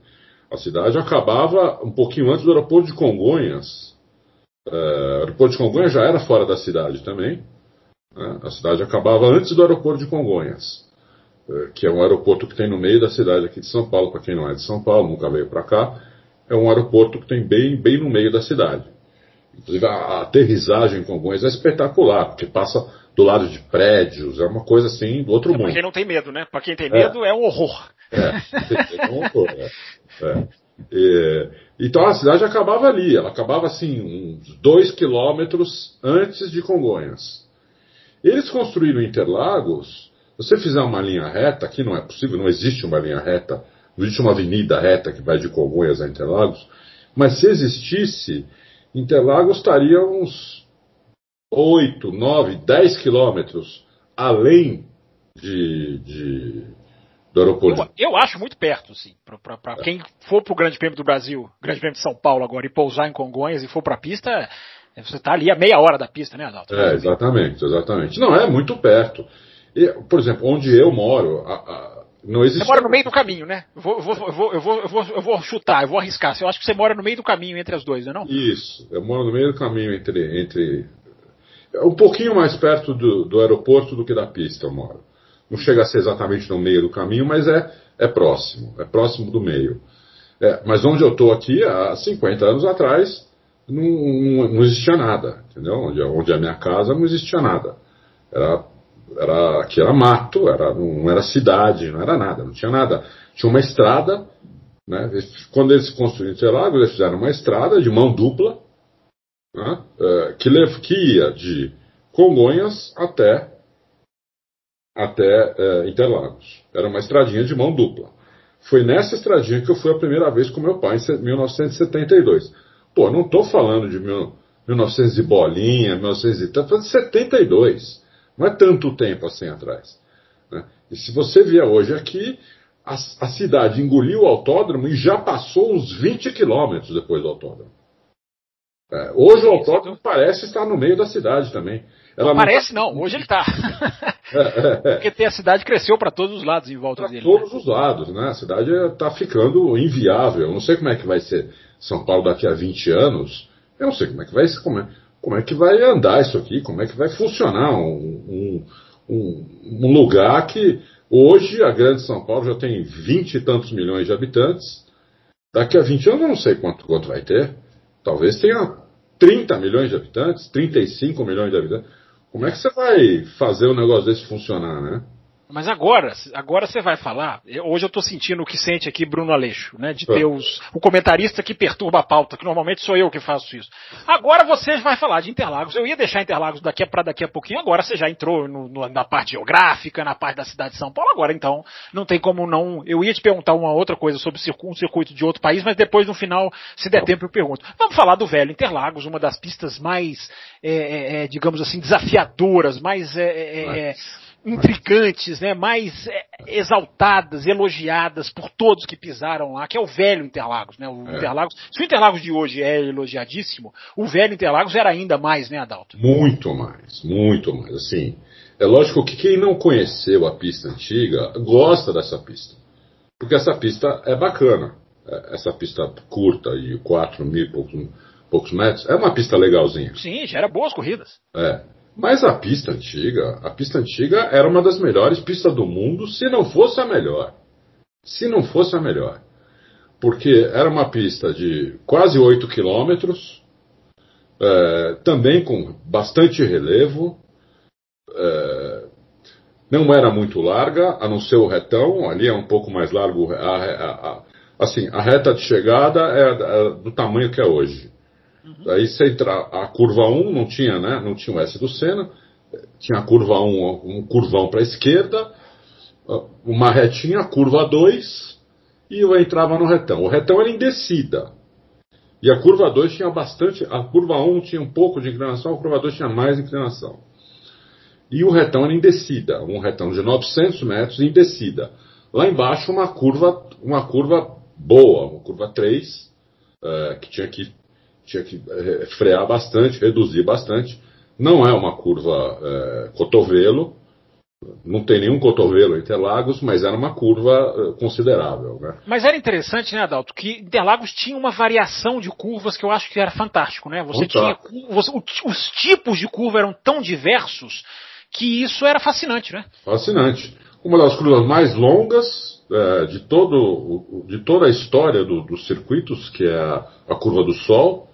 A cidade acabava um pouquinho antes do aeroporto de Congonhas. É, o aeroporto de Congonhas já era fora da cidade também. Né? A cidade acabava antes do aeroporto de Congonhas, é, que é um aeroporto que tem no meio da cidade aqui de São Paulo, para quem não é de São Paulo, nunca veio para cá. É um aeroporto que tem bem, bem no meio da cidade. Inclusive, a, aterrissagem em Congonhas é espetacular, porque passa do lado de prédios, é uma coisa assim do outro é, mundo. Para quem não tem medo, né? Para quem tem medo, é, é um horror. É, é um horror. É. É. É, então a cidade acabava ali, ela acabava assim, uns dois quilômetros antes de Congonhas. Eles construíram Interlagos, você fizer uma linha reta, aqui não é possível, não existe uma linha reta, não existe uma avenida reta que vai de Congonhas a Interlagos, mas se existisse, Interlagos estaria uns 8, 9, 10 quilômetros além de, de, do aeroporto. Eu, eu, acho muito perto, sim. Para quem for para o Grande Prêmio do Brasil, Grande Prêmio de São Paulo agora, e pousar em Congonhas e for para a pista, é, você está ali a meia hora da pista, né, Adalto? É, exatamente, exatamente. Não, é muito perto. E, por exemplo, onde eu moro, a, a, não existe. Você mora no meio do caminho, né? Eu vou, eu, vou, eu, vou, eu, vou, eu, vou, eu vou chutar, eu vou arriscar. Eu acho que você mora no meio do caminho entre as duas, não é não? Isso, eu moro no meio do caminho entre. entre um pouquinho mais perto do, do aeroporto do que da pista eu moro. Não chega a ser exatamente no meio do caminho, mas é, é próximo, é próximo do meio. É, mas onde eu estou aqui, há 50 anos atrás, não, não, não, existia nada, entendeu? Onde, onde é a minha casa não existia nada. Era, era, aqui era mato, era, não era cidade, não era nada, não tinha nada. Tinha uma estrada, né? quando eles construíram Interlagos, eles fizeram uma estrada de mão dupla, né? É, que, que ia de Congonhas até até é, Interlagos. Era uma estradinha de mão dupla. Foi nessa estradinha que eu fui a primeira vez com meu pai, em 1972. Pô, não estou falando de mil, 1900 e bolinha, 1900 e tanto, 72. Não é tanto tempo assim atrás. Né? E se você vier hoje aqui, a, a, cidade engoliu o autódromo e já passou uns 20 quilômetros depois do autódromo. É, hoje o autódromo parece estar no meio da cidade também. Ela não parece não, hoje ele está. Porque tem a cidade cresceu para todos os lados em volta pra dele. Todos né? os lados, né? A cidade está ficando inviável. Eu não sei como é que vai ser São Paulo daqui a 20 anos. Eu não sei como é que vai ser, como é, como é que vai andar isso aqui, como é que vai funcionar um, um, um lugar que hoje a grande São Paulo já tem 20 e tantos milhões de habitantes. Daqui a 20 anos eu não sei quanto, quanto vai ter. Talvez tenha 30 milhões de habitantes, 35 milhões de habitantes. Como é que você vai fazer um negócio desse funcionar, né? Mas agora, agora você vai falar. Hoje eu estou sentindo o que sente aqui Bruno Aleixo, né? De ter os, o comentarista que perturba a pauta, que normalmente sou eu que faço isso. Agora você vai falar de Interlagos. Eu ia deixar Interlagos daqui para daqui a pouquinho. Agora você já entrou no, no, na parte geográfica, na parte da cidade de São Paulo. Agora então não tem como não. Eu ia te perguntar uma outra coisa sobre um circuito de outro país, mas depois no final, se der tempo, eu pergunto. Vamos falar do velho Interlagos, uma das pistas mais, é, é, é digamos assim, desafiadoras, mais é, intrigantes, né, mais é, exaltadas, elogiadas por todos que pisaram lá, que é o velho Interlagos, né? O é. Interlagos, se o Interlagos de hoje é elogiadíssimo, o velho Interlagos era ainda mais, né, Adalto? Muito mais, muito mais. Assim, é lógico que quem não conheceu a pista antiga gosta dessa pista, porque essa pista é bacana. É, essa pista curta de 4 mil poucos, poucos metros é uma pista legalzinha. Sim, gera boas corridas. É. Mas a pista antiga, a pista antiga era uma das melhores pistas do mundo, se não fosse a melhor. Se não fosse a melhor. Porque era uma pista de quase 8 quilômetros, é, também com bastante relevo, é, não era muito larga, a não ser o retão, ali é um pouco mais largo. A, a, a, assim, a reta de chegada é, é do tamanho que é hoje. Uhum. Aí você entra, a curva 1 não tinha, né? Não tinha o S do Senna, tinha a curva 1, um curvão para a esquerda, uma retinha, curva 2, e eu entrava no retão. O retão era em descida. E a curva 2 tinha bastante, a curva 1 tinha um pouco de inclinação, a curva 2 tinha mais inclinação. E o retão era em descida, um retão de 900 metros em descida. Lá embaixo uma curva, uma curva boa, uma curva 3, é, que tinha que tinha que é, frear bastante, reduzir bastante. Não é uma curva é, cotovelo, não tem nenhum cotovelo em Interlagos, mas era uma curva é, considerável. Né? Mas era interessante, né, Adalto, que Interlagos tinha uma variação de curvas que eu acho que era fantástico, né? Você tinha você, os tipos de curva eram tão diversos que isso era fascinante, né? Fascinante. Uma das curvas mais longas é, de, todo, de toda a história do, dos circuitos, que é a, a curva do Sol,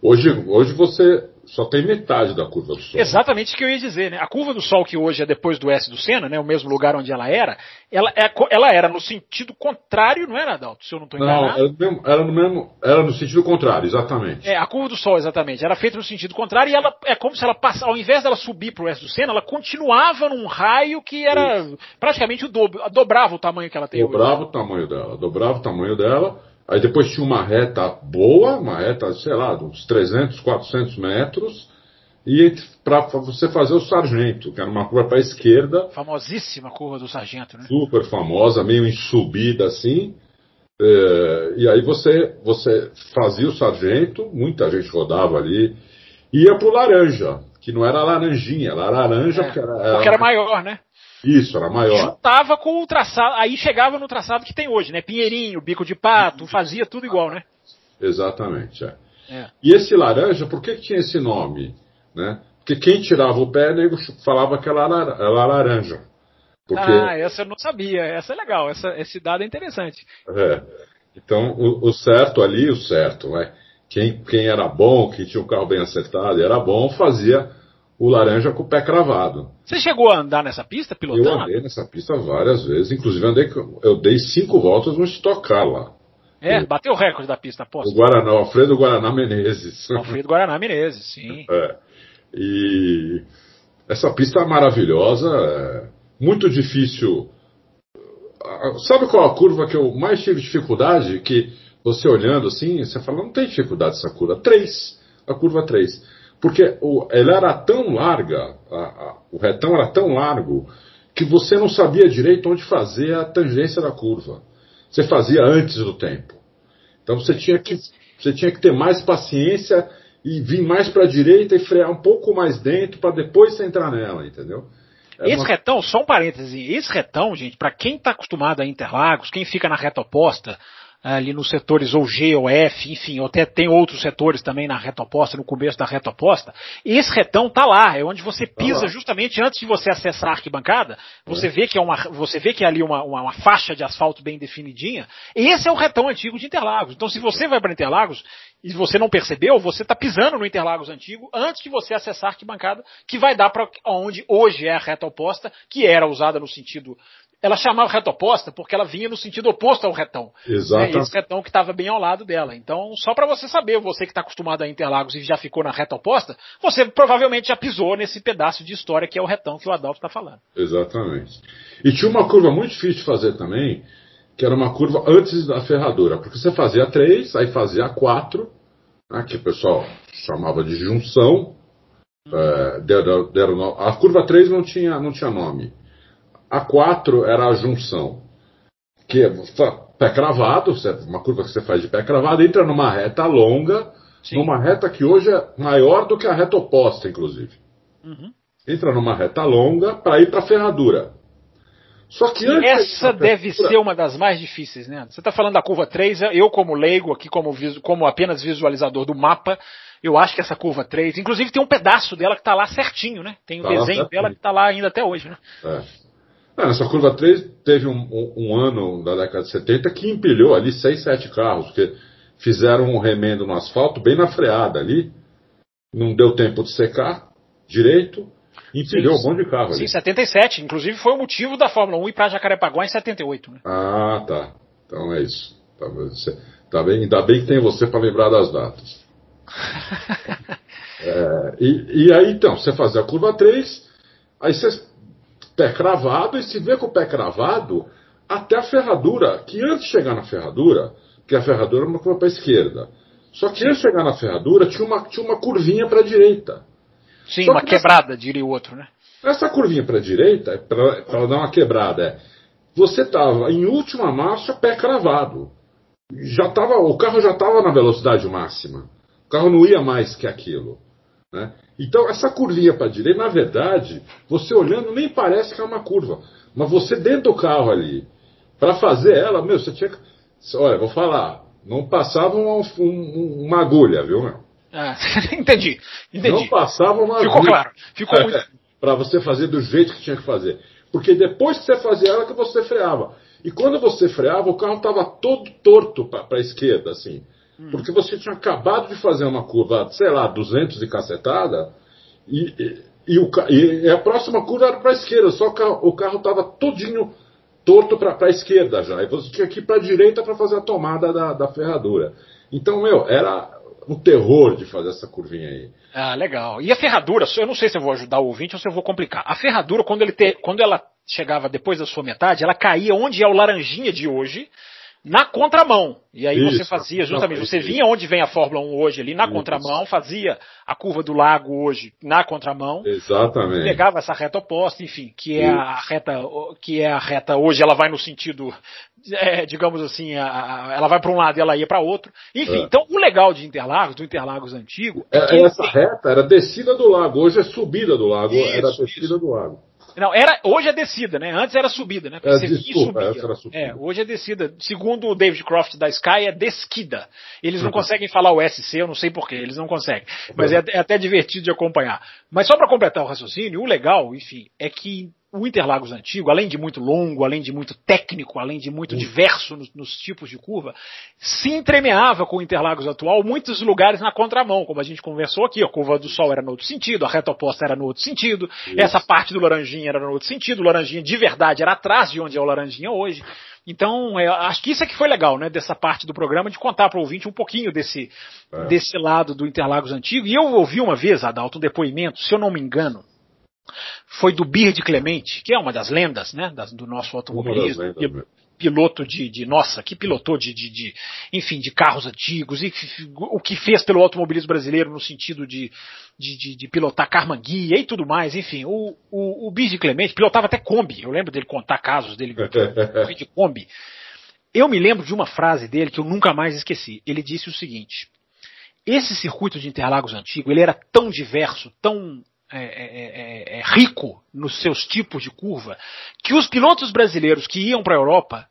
Hoje, hoje você só tem metade da curva do Sol. Exatamente o que eu ia dizer, né? A curva do Sol, que hoje é depois do S do Senna, né? O mesmo lugar onde ela era, ela, é, ela era no sentido contrário, não era, Adalto? Se eu não estou enganado. Não, era, no mesmo, era no sentido contrário, exatamente. É, a curva do Sol, exatamente. Era feita no sentido contrário e ela é como se ela passasse, ao invés dela subir para o S do Senna, ela continuava num raio que era Isso. praticamente o dobro, dobrava o tamanho que ela tem dobrava hoje. Dobrava o tamanho dela, dobrava o tamanho dela Aí depois tinha uma reta boa, uma reta, sei lá, uns 300, 400 metros, e para você fazer o sargento, que era uma curva para a esquerda. Famosíssima curva do sargento, né? Super famosa, meio em subida assim. É, e aí você, você fazia o sargento, muita gente rodava ali, ia pro laranja, que não era laranjinha, era laranja, é, porque era, era, porque era maior, né? Isso, era maior. Juntava com o traçado, aí chegava no traçado que tem hoje, né? Pinheirinho, bico de pato, fazia tudo igual, né? Exatamente, é. é. E esse laranja, por que, que tinha esse nome? Né? Porque quem tirava o pé, nego falava que era laranja. Porque... Ah, essa eu não sabia. Essa é legal, essa, esse dado é interessante. É. Então, o, o certo ali, o certo, né? Quem, quem era bom, quem tinha um carro bem acertado e era bom, fazia o laranja com o pé cravado. Você chegou a andar nessa pista, pilotando? Eu andei nessa pista várias vezes, inclusive andei, eu dei cinco voltas no estocar lá. É, bateu o recorde da pista, aposto. O Guaraná, o Alfredo Guaraná Menezes. Alfredo Guaraná Menezes, sim. É. E essa pista é maravilhosa, é muito difícil. Sabe qual a curva que eu mais tive dificuldade? Que você olhando assim, você fala, não tem dificuldade essa curva. Três. A curva 3. Porque o, ela era tão larga, a, a, o retão era tão largo, que você não sabia direito onde fazer a tangência da curva. Você fazia antes do tempo. Então você tinha que, você tinha que ter mais paciência e vir mais para a direita e frear um pouco mais dentro para depois você entrar nela, entendeu? É esse uma... retão, só um parêntese, esse retão, gente, para quem está acostumado a Interlagos, quem fica na reta oposta, ali nos setores ou G ou F, enfim, ou até tem outros setores também na reta oposta, no começo da reta oposta. Esse retão tá lá, é onde você tá pisa tá justamente antes de você acessar a arquibancada, você é. vê que é uma, você vê que é ali uma, uma, uma, faixa de asfalto bem definidinha. Esse é o retão antigo de Interlagos. Então, se você vai para Interlagos e você não percebeu, você está pisando no Interlagos antigo antes de você acessar a arquibancada, que vai dar para onde hoje é a reta oposta, que era usada no sentido ela chamava reta oposta porque ela vinha no sentido oposto ao retão. Exato. Né? Esse retão que estava bem ao lado dela. Então, só para você saber, você que está acostumado a Interlagos e já ficou na reta oposta, você provavelmente já pisou nesse pedaço de história que é o retão que o Adolfo está falando. Exatamente. E tinha uma curva muito difícil de fazer também, que era uma curva antes da ferradura, porque você fazia três, aí fazia quatro, né, que o pessoal chamava de junção. É, deram, deram, a curva 3 não tinha, não tinha nome. A 4 era a junção, que é pé cravado, uma curva que você faz de pé cravado, entra numa reta longa, Sim. numa reta que hoje é maior do que a reta oposta, inclusive. Uhum. Entra numa reta longa para ir para a ferradura. Só que essa deve ser uma das mais difíceis, né? Você está falando da curva 3, eu como leigo aqui, como, como apenas visualizador do mapa, eu acho que essa curva 3, inclusive tem um pedaço dela que está lá certinho, né? Tem o um tá desenho dela que está lá ainda até hoje, né? É. Ah, nessa curva 3 teve um, um, um, ano da década de 70 que empilhou ali 6, 7 carros, porque fizeram um remendo no asfalto bem na freada ali, não deu tempo de secar direito, empilhou sim, um monte de carro sim, ali. Sim, 77, inclusive foi o motivo da Fórmula 1 ir para Jacarepaguá em 78. Né? Ah, tá. Então é isso. Tá, tá bem, ainda bem que tem você para lembrar das datas. é, e, e aí então, você fazia a curva 3, aí você pé cravado e se vê com o pé cravado até a ferradura, que antes de chegar na ferradura, que a ferradura é uma curva para a esquerda. Só que antes de chegar na ferradura tinha uma, tinha uma curvinha para a direita. Sim, Só uma que quebrada, essa, diria o outro, né? Essa curvinha para a direita, para dar uma quebrada, é, você estava em última marcha, pé cravado. Já tava, o carro já estava na velocidade máxima. O carro não ia mais que aquilo. Né? Então, essa curvinha para a direita, na verdade, você olhando nem parece que é uma curva. Mas você dentro do carro ali, para fazer ela, meu, você tinha que. Olha, vou falar, não passava uma, um, uma agulha, viu, meu? Ah, entendi, entendi. Não passava uma Ficou agulha. claro, ficou muito. para você fazer do jeito que tinha que fazer. Porque depois que você fazia ela, que você freava. E quando você freava, o carro estava todo torto para a esquerda, assim. Hum. Porque você tinha acabado de fazer uma curva, sei lá, 200 e cacetada, e, e, e, o, e a próxima curva era para a esquerda, só que o carro estava todinho torto para a esquerda já. E você tinha que ir para a direita para fazer a tomada da, da ferradura. Então, meu, era um terror de fazer essa curvinha aí. Ah, legal. E a ferradura, eu não sei se eu vou ajudar o ouvinte ou se eu vou complicar. A ferradura, quando, ele te, quando ela chegava depois da sua metade, ela caía onde é o laranjinha de hoje, na contramão. E aí Isso, você fazia justamente, você vinha onde vem a Fórmula 1 hoje ali, na Isso. contramão, fazia a curva do lago hoje na contramão. Exatamente. Pegava essa reta oposta, enfim, que é Isso. a reta, que é a reta hoje, ela vai no sentido, é, digamos assim, a, a, ela vai para um lado e ela ia para outro. Enfim, é. então o legal de Interlagos, do Interlagos antigo, é, é essa reta era descida do lago, hoje é subida do lago, era descida do lago. Não, era, hoje é descida, né? Antes era subida, né? É, desculpa, subia. subida. É, hoje é descida. Segundo o David Croft da Sky, é desquida. Eles não uhum. conseguem falar o SC, eu não sei porquê, eles não conseguem. Mas é, é até divertido de acompanhar. Mas só para completar o raciocínio, o legal, enfim, é que o Interlagos antigo, além de muito longo, além de muito técnico, além de muito diverso nos, nos, tipos de curva, se entremeava com o Interlagos atual muitos lugares na contramão, como a gente conversou aqui, a curva do Sol era no outro sentido, a reta oposta era no outro sentido, Isso. essa parte do Laranjinha era no outro sentido, o Laranjinha de verdade era atrás de onde é o Laranjinha hoje. Então, é, acho que isso é que foi legal, né, dessa parte do programa, de contar para o ouvinte um pouquinho desse, é. desse lado do Interlagos antigo. E eu ouvi uma vez, Adalto, um depoimento, se eu não me engano, foi do Bir de Clemente, que é uma das lendas, né, das, do nosso automobilismo, piloto de, de, nossa, que pilotou de, de, de, enfim, de carros antigos, e o que fez pelo automobilismo brasileiro no sentido de, de, pilotar carmanguia e tudo mais, enfim, o, o, o Bir de Clemente pilotava até Kombi, eu lembro dele contar casos dele de Kombi. Eu me lembro de uma frase dele que eu nunca mais esqueci. Ele disse o seguinte: esse circuito de Interlagos antigo, ele era tão diverso, tão é, é, é, é rico nos seus tipos de curva, que os pilotos brasileiros que iam para a Europa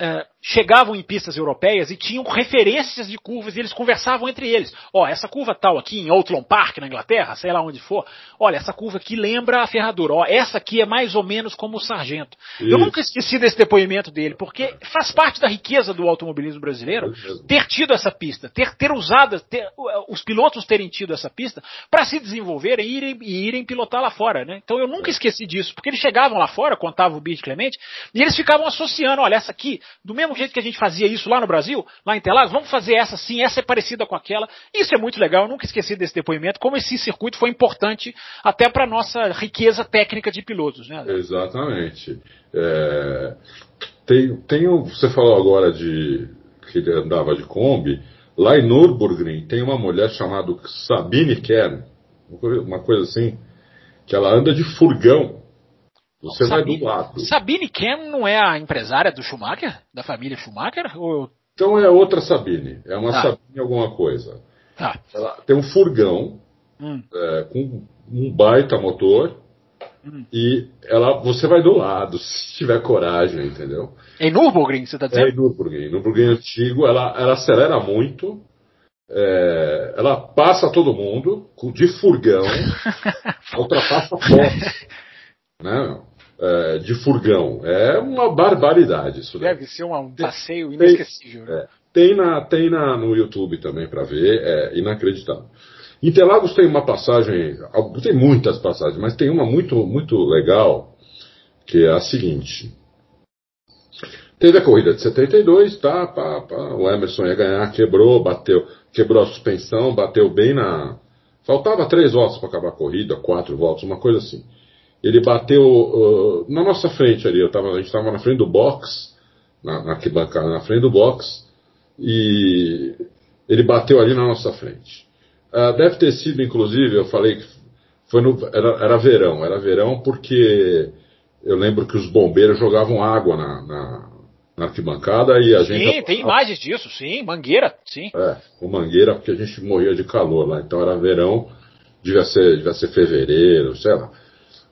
uh, chegavam em pistas europeias e tinham referências de curvas e eles conversavam entre eles. Ó, oh, essa curva tal aqui em Outlaw Park, na Inglaterra, sei lá onde for, olha, essa curva aqui lembra a ferradura. Ó, essa aqui é mais ou menos como o sargento. Isso. Eu nunca esqueci desse depoimento dele, porque faz parte da riqueza do automobilismo brasileiro ter tido essa pista, ter, ter usado, ter, os pilotos terem tido essa pista para se desenvolverem e irem, e irem pilotar lá fora, né? Então eu nunca esqueci disso, porque eles chegavam lá fora, contava o Bid Clemente, e eles ficavam associando, olha, essa aqui, do mesmo jeito que a gente fazia isso lá no Brasil, lá em Interlagos, vamos fazer essa sim, essa é parecida com aquela. Isso é muito legal, eu nunca esqueci desse depoimento, como esse circuito foi importante até para a nossa riqueza técnica de pilotos. Né? Exatamente. É, tem, tem você falou agora de que ele andava de Kombi. Lá em Nürburgring tem uma mulher chamada Sabine Kern, uma coisa assim, que ela anda de furgão você Sabine, vai do lado. Sabine Ken não é a empresária do Schumacher? Da família Schumacher? Ou... Então é outra Sabine. É uma ah. Sabine alguma coisa. Ah. Ela tem um furgão hum. é, com um baita motor. Hum. E ela, você vai do lado, se tiver coragem, entendeu? Em Nürburgring, você está dizendo? É em Nürburgring. Nürburgring antigo, ela, ela acelera muito. É, ela passa todo mundo de furgão, ultrapassa forte. Né? é, de furgão. É uma barbaridade isso. Deve ser um passeio inesquecível. Tem, é, tem, na, tem na, no YouTube também para ver, é inacreditável. Interlagos tem uma passagem, tem muitas passagens, mas tem uma muito, muito legal, que é a seguinte. Teve a corrida de 72, tá, pá, pá, o Emerson ia ganhar, quebrou, bateu, quebrou a suspensão, bateu bem na. Faltava três voltas para acabar a corrida, quatro voltas, uma coisa assim. Ele bateu uh, na nossa frente ali, tava, a gente estava na frente do box, na, na arquibancada, na frente do box, e ele bateu ali na nossa frente. Uh, deve ter sido, inclusive, eu falei que foi no, era, era verão, era verão porque eu lembro que os bombeiros jogavam água na, na, na arquibancada e a sim, gente. Sim, tem imagens disso, sim, mangueira, sim. É, com mangueira porque a gente morria de calor lá, então era verão, devia ser, devia ser fevereiro, sei lá.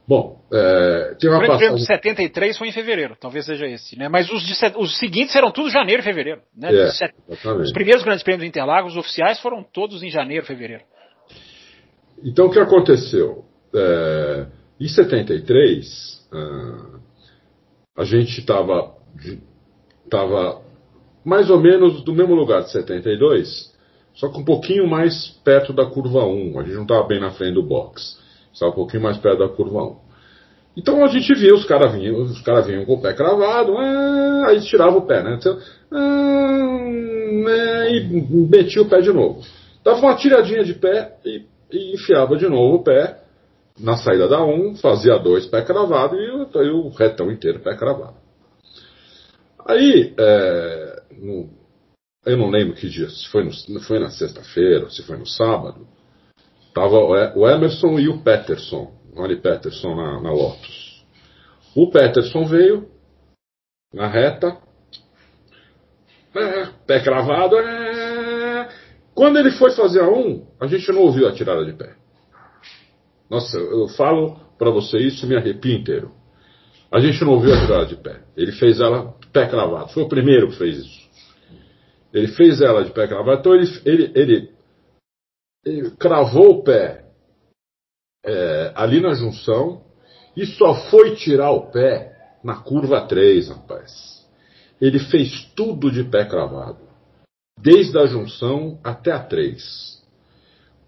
Bom, é, tem uma o passagem... de 73 foi em fevereiro, talvez seja esse, né? Mas os, de, os seguintes eram tudo janeiro e fevereiro, né? É, set... Os primeiros grandes prêmios de Interlagos oficiais foram todos em janeiro e fevereiro. Então o que aconteceu? É, em 73, uh, a gente estava tava mais ou menos do mesmo lugar de 72, só que um pouquinho mais perto da curva 1. A gente não estava bem na frente do box. Estava um pouquinho mais perto da curva 1. Então a gente via os caras vinham, os caras vinham com o pé cravado, ah, aí tirava o pé, né? Então, ah, e metia o pé de novo. Dava uma tiradinha de pé e, e, enfiava de novo o pé na saída da 1, fazia dois pé cravado e, e o retão inteiro pé cravado. Aí, é, no, eu não lembro que dia, se foi, no, foi na sexta-feira, se foi no sábado, Tava o Emerson e o Peterson, Olha Peterson na, na Lotus. O Peterson veio na reta, é, pé cravado. É. Quando ele foi fazer a um, a gente não ouviu a tirada de pé. Nossa, eu falo para você isso me arrepio inteiro. A gente não ouviu a tirada de pé. Ele fez ela pé cravado. Foi o primeiro que fez isso. Ele fez ela de pé cravado. Então ele, ele ele cravou o pé é, ali na junção e só foi tirar o pé na curva 3, rapaz. Ele fez tudo de pé cravado, desde a junção até a 3.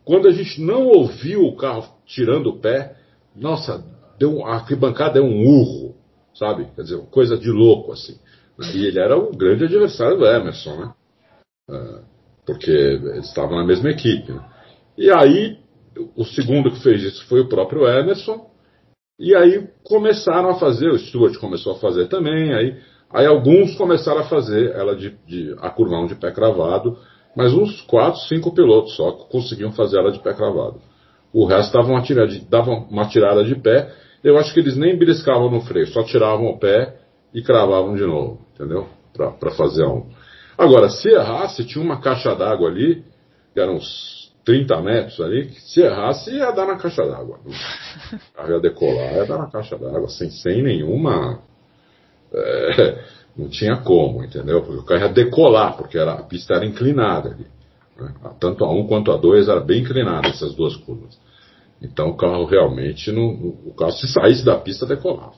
Quando a gente não ouviu o carro tirando o pé, nossa, deu, a arquibancada deu um urro, sabe? Quer dizer, coisa de louco assim. E ele era o grande adversário do Emerson, né? É, porque eles estavam na mesma equipe. Né? E aí, o segundo que fez isso foi o próprio Emerson. E aí começaram a fazer, o Stuart começou a fazer também, aí, aí alguns começaram a fazer ela de, de a curvão de pé cravado, mas uns quatro, cinco pilotos só conseguiam fazer ela de pé cravado. O resto davam uma tirada de, davam uma tirada de pé, eu acho que eles nem beliscavam no freio, só tiravam o pé e cravavam de novo, entendeu? Para fazer um. Agora, se errasse, tinha uma caixa d'água ali, que eram uns 30 metros ali, que se errasse ia dar na caixa d'água. O carro ia decolar, ia dar na caixa d'água, sem, sem nenhuma. É, não tinha como, entendeu? Porque o carro ia decolar, porque era, a pista era inclinada ali. Né? Tanto a 1 um quanto a 2 era bem inclinada, essas duas curvas. Então o carro realmente não. O carro, se saísse da pista, decolava.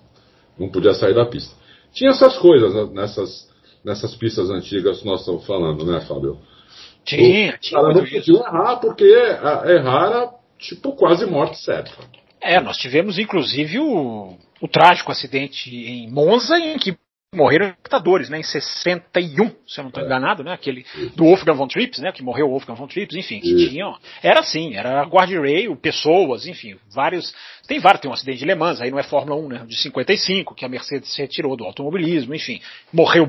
Não podia sair da pista. Tinha essas coisas né, nessas, nessas pistas antigas que nós estamos falando, né, Fábio? Tinha, o tinha. cara não podia errar, porque errar era tipo quase morte certa. É, nós tivemos inclusive o, o trágico acidente em Monza, em que morreram espectadores, né, em 61, se eu não estou é. enganado, né, aquele do Wolfgang von Trips, né, que morreu o Wolfgang von Trips, enfim, que tinham, era assim, era guarda-rail, pessoas, enfim, vários, tem vários, tem um acidente de Le Mans, aí não é Fórmula 1, né, de 55, que a Mercedes se retirou do automobilismo, enfim, morreu,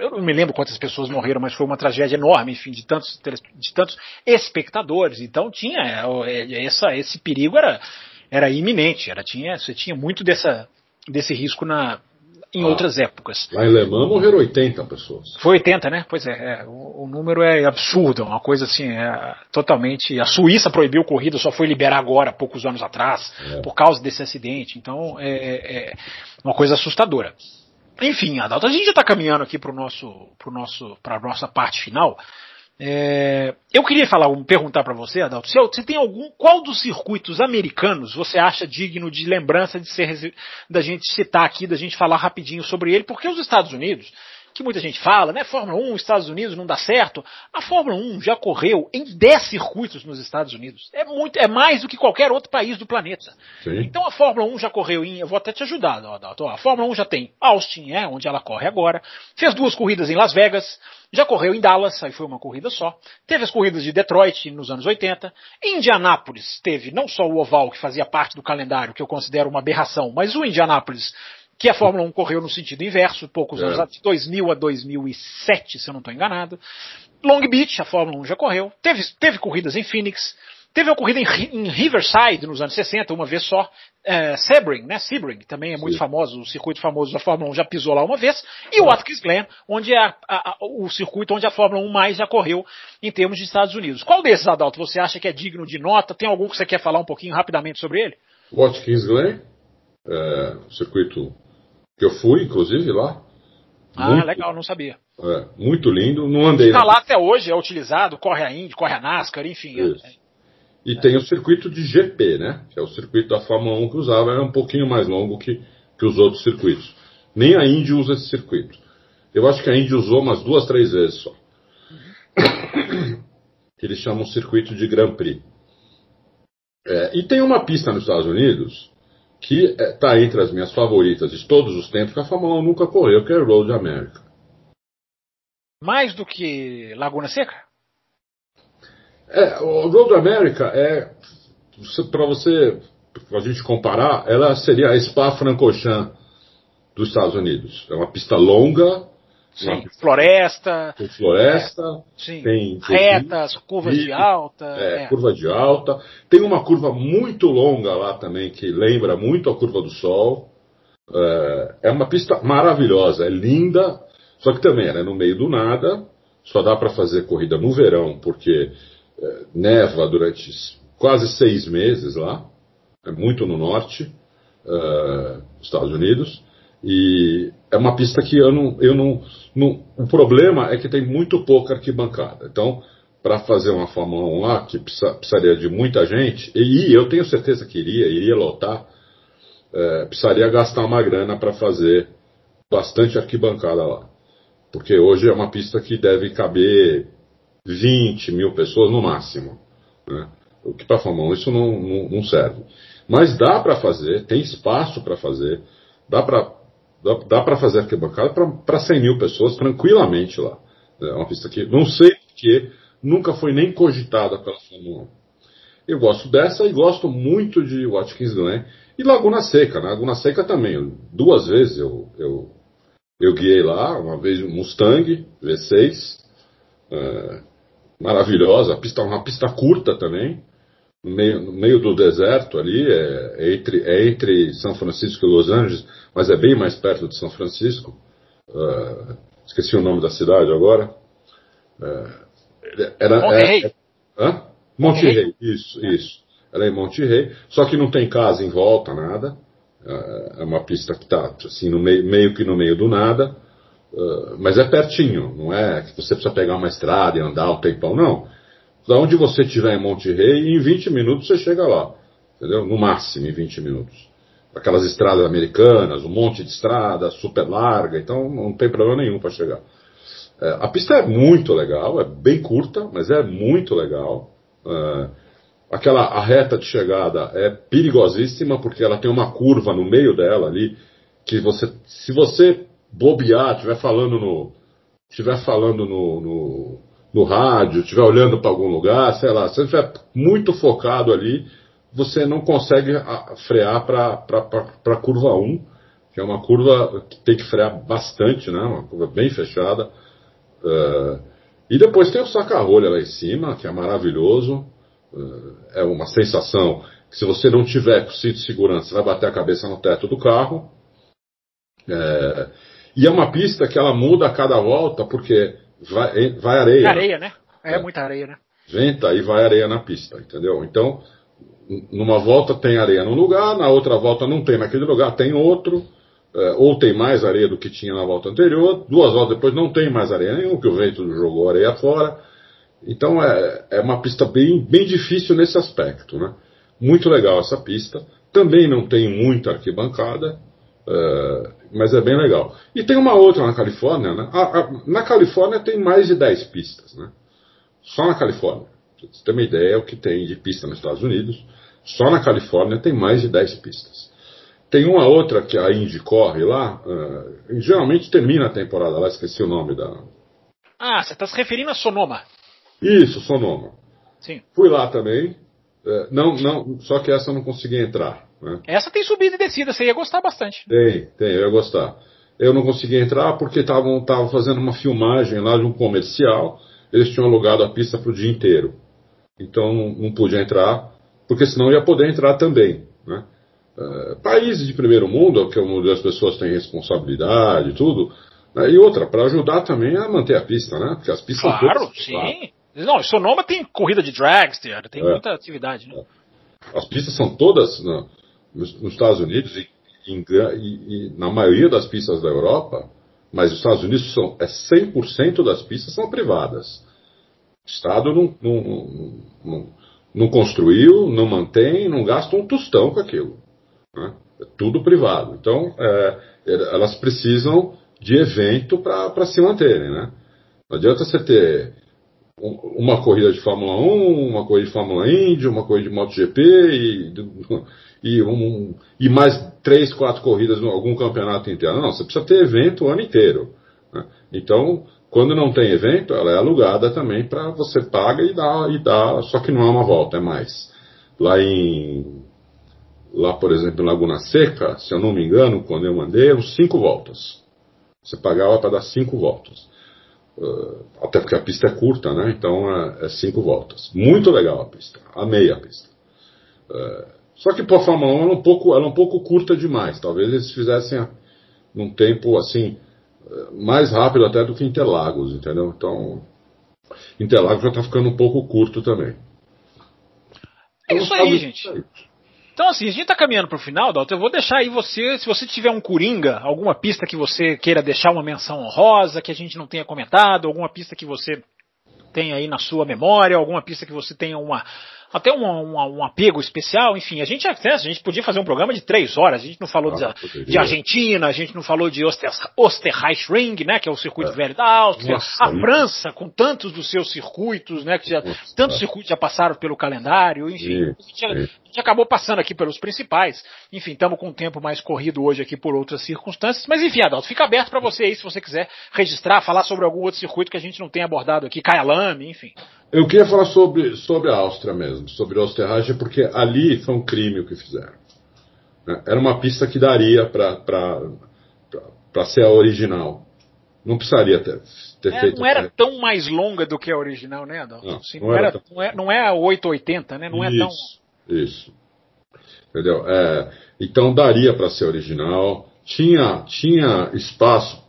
eu não me lembro quantas pessoas morreram, mas foi uma tragédia enorme, enfim, de tantos, de tantos espectadores, então tinha, é, é, essa, esse perigo era, era iminente, era, tinha, você tinha muito dessa, desse risco na, em ah, outras épocas. Lá em Le Mans morreram 80 pessoas. Foi 80, né? Pois é, é o, o, número é absurdo, uma coisa assim, é totalmente. A Suíça proibiu corrida, só foi liberar agora, poucos anos atrás, é. por causa desse acidente. Então é, é, é uma coisa assustadora. Enfim, Adalto, a gente já está caminhando aqui para nosso, pro nosso, a nossa parte final. É, eu queria falar, perguntar para você, Adalto, se você tem algum, qual dos circuitos americanos você acha digno de lembrança de ser, da gente citar aqui, da gente falar rapidinho sobre ele, porque os Estados Unidos, que muita gente fala, né? Fórmula 1, Estados Unidos não dá certo. A Fórmula 1 já correu em 10 circuitos nos Estados Unidos. É muito, é mais do que qualquer outro país do planeta. Sim. Então a Fórmula 1 já correu em, eu vou até te ajudar, Adalto. A Fórmula 1 já tem Austin, é onde ela corre agora. Fez duas corridas em Las Vegas. Já correu em Dallas, aí foi uma corrida só. Teve as corridas de Detroit nos anos 80. Em Indianápolis teve não só o oval que fazia parte do calendário, que eu considero uma aberração, mas o Indianápolis que a Fórmula 1 correu no sentido inverso, poucos é. anos de 2000 a 2007, se eu não estou enganado. Long Beach, a Fórmula 1 já correu. Teve, teve corridas em Phoenix. Teve uma corrida em, em Riverside nos anos 60, uma vez só. É, Sebring, né? Sebring, também é muito Sim. famoso, o circuito famoso da Fórmula 1 já pisou lá uma vez. E o Watkins Glen, onde é a, a, o circuito onde a Fórmula 1 mais já correu em termos de Estados Unidos. Qual desses, Adalto, você acha que é digno de nota? Tem algum que você quer falar um pouquinho rapidamente sobre ele? Watkins Glen, é, circuito que eu fui, inclusive, lá. Ah, muito, legal, não sabia. É, muito lindo, não andei. Está lá até hoje, é utilizado, corre a Indy, corre a NASCAR, enfim. É, e tem o circuito de GP, né? Que é o circuito da Fórmula 1 que usava, é um pouquinho mais longo que, que os outros circuitos. Nem a Indy usa esse circuito. Eu acho que a Indy usou umas duas, três vezes só. Uhum. que eles chamam circuito de Grand Prix. É, e tem uma pista nos Estados Unidos que está é, entre as minhas favoritas de todos os tempos, que a Fórmula 1 nunca correu, que é Road America. Mais do que Laguna Seca? É, o Road America é, para você, para a gente comparar, ela seria a Spa-Francorchamps dos Estados Unidos. É uma pista longa, Sim, floresta. Tem floresta. É, tem retas, curvas de alta. É, é, curva de alta. Tem uma curva muito longa lá também, que lembra muito a curva do Sol. É, é uma pista maravilhosa, é linda, só que também ela é no meio do nada. Só dá para fazer corrida no verão, porque é, neva durante quase seis meses lá. É muito no norte, é, Estados Unidos. E é uma pista que eu não, eu não, não, O problema é que tem muito pouca arquibancada. Então, para fazer uma Fórmula 1 lá, que precisa, precisaria de muita gente, e eu tenho certeza que iria, iria lotar, é, precisaria gastar uma grana para fazer bastante arquibancada lá. Porque hoje é uma pista que deve caber 20 mil pessoas no máximo. Né? O que para Fórmula 1 isso não, não, não serve. Mas dá para fazer, tem espaço para fazer, dá para Dá, dá para fazer arquibancada para 100 mil pessoas tranquilamente lá. É uma pista que não sei que nunca foi nem cogitada pela Fórmula 1. Eu gosto dessa e gosto muito de Watkins Glen e Laguna Seca. Né? Laguna Seca também. Duas vezes eu, eu, eu guiei lá, uma vez um Mustang V6, é, maravilhosa, pista, uma pista curta também, no meio, no meio do deserto ali, é, é, entre, é entre São Francisco e Los Angeles, mas é bem mais perto de São Francisco. Uh, esqueci o nome da cidade agora. Uh, Era, Monte Rei. É, hã? Monte Rei, isso, isso. Ela é em Monte Rei, só que não tem casa em volta, nada. É uma pista que está assim, no meio, meio que no meio do nada. Uh, mas é pertinho, não é que você precisa pegar uma estrada e andar um tempão, não. Da onde você estiver em Monte Rei, em 20 minutos você chega lá. Entendeu? No máximo em 20 minutos. Aquelas estradas americanas, um monte de estrada, super larga, então não tem problema nenhum para chegar. É, a pista é muito legal, é bem curta, mas é muito legal. É, aquela a reta de chegada é perigosíssima porque ela tem uma curva no meio dela ali que você, se você bobear, estiver falando no, estiver falando no, no, no rádio, estiver olhando para algum lugar, sei lá, se você estiver muito focado ali, você não consegue frear para a curva 1, que é uma curva que tem que frear bastante, né? Uma curva bem fechada. Uh, e depois tem o saca-rolha lá em cima, que é maravilhoso. Uh, é uma sensação que se você não tiver com cinto de segurança, você vai bater a cabeça no teto do carro. É, e é uma pista que ela muda a cada volta, porque vai, vai areia. Areia, né? É, é, muita areia, né? Venta e vai areia na pista, entendeu? Então, numa volta tem areia num lugar, na outra volta não tem naquele lugar, tem outro. É, ou tem mais areia do que tinha na volta anterior, duas voltas depois não tem mais areia nenhuma, que o vento jogou areia fora. Então é, é uma pista bem, bem difícil nesse aspecto. Né? Muito legal essa pista. Também não tem muita arquibancada, é, mas é bem legal. E tem uma outra na Califórnia. Né? A, a, na Califórnia tem mais de 10 pistas. Né? Só na Califórnia. Pra você ter uma ideia, o que tem de pista nos Estados Unidos. Só na Califórnia tem mais de 10 pistas. Tem uma outra que a Indy corre lá, uh, geralmente termina a temporada lá, esqueci o nome da. Ah, você está se referindo a Sonoma. Isso, Sonoma. Sim. Fui lá também. Uh, não, não, só que essa eu não consegui entrar. Né? Essa tem subida e descida, você ia gostar bastante. Tem, tem, eu ia gostar. Eu não consegui entrar porque estavam fazendo uma filmagem lá de um comercial. Eles tinham alugado a pista para o dia inteiro. Então não, não pude entrar, porque senão ia poder entrar também. Né? Uh, países de primeiro mundo, que é onde as pessoas têm responsabilidade e tudo, né, e outra, para ajudar também a manter a pista, né? Porque as pistas Claro, todas, sim. Não, Sonoma tem corrida de dragster, tem é. muita atividade, né? As pistas são todas no, nos, nos, Estados Unidos e, e, e, na maioria das pistas da Europa, mas os Estados Unidos são é 100% das pistas são privadas. O Estado não, não, não, não construiu, não mantém, não gasta um tostão com aquilo. Né? É tudo privado. Então, é, elas precisam de evento para se manterem. Né? Não adianta você ter uma corrida de Fórmula 1, uma corrida de Fórmula Indy, uma corrida de MotoGP e, e, um, e mais três, quatro corridas em algum campeonato inteiro. Não, você precisa ter evento o ano inteiro. Né? Então, quando não tem evento, ela é alugada também para você paga e dá, e dá, só que não é uma volta, é mais. Lá em lá, por exemplo, em Laguna Seca, se eu não me engano, quando eu mandei, eram cinco voltas. Você pagava para dar cinco voltas. Uh, até porque a pista é curta, né? Então é, é, cinco voltas. Muito legal a pista. Amei a pista. Uh, só que para a Fórmula 1 ela é, um pouco, ela é um pouco curta demais. Talvez eles fizessem num tempo assim mais rápido até do que Interlagos, entendeu? Então Interlagos já está ficando um pouco curto também. É isso aí, gente. Então, assim, a gente está caminhando para o final, Dalton. Eu vou deixar aí você, se você tiver um coringa, alguma pista que você queira deixar uma menção honrosa, que a gente não tenha comentado, alguma pista que você tem aí na sua memória, alguma pista que você tenha uma, até um, um, um, apego especial, enfim, a gente, a gente podia fazer um programa de três horas, a gente não falou ah, de, de, Argentina, a gente não falou de Oster, Osterreichring, né, que é o circuito é. velho da Áustria, Nossa, a França, com tantos dos seus circuitos, né, que já, Nossa, tantos circuitos já passaram pelo calendário, enfim, a gente, a gente, acabou passando aqui pelos principais, enfim, estamos com um tempo mais corrido hoje aqui por outras circunstâncias, mas enfim, Adalto, fica aberto para você aí, se você quiser registrar, falar sobre algum outro circuito que a gente não tem abordado aqui, Kyalami, enfim. Eu queria falar sobre, sobre a Áustria mesmo, sobre a Osterreich, porque ali foi um crime o que fizeram. Né? Era uma pista que daria para ser a original. Não precisaria ter, ter é, feito. Não era tão mais longa do que a original, né, Adolfo? Não, assim, não, não, era, tão... não, é, não é a 880, né? Não isso, é tão. Isso. Entendeu? É, então daria para ser original. Tinha, tinha espaço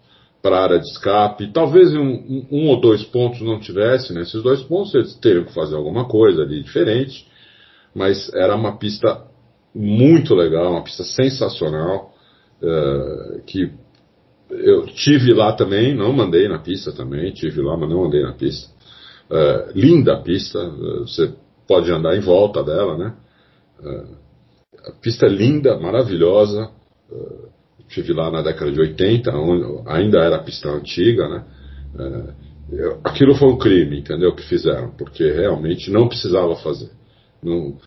para a área de escape. Talvez um, um, ou dois pontos não tivesse, né? dois pontos eles teriam que fazer alguma coisa ali diferente, mas era uma pista muito legal, uma pista sensacional, uh, que eu tive lá também, não mandei na pista também, tive lá, mas não andei na pista. Uh, linda a pista, uh, você pode andar em volta dela, né? a pista é linda, maravilhosa. Estive lá na década de 80, onde ainda era pista antiga, né? É, aquilo foi um crime, entendeu? Que fizeram, porque realmente não precisava fazer. Não,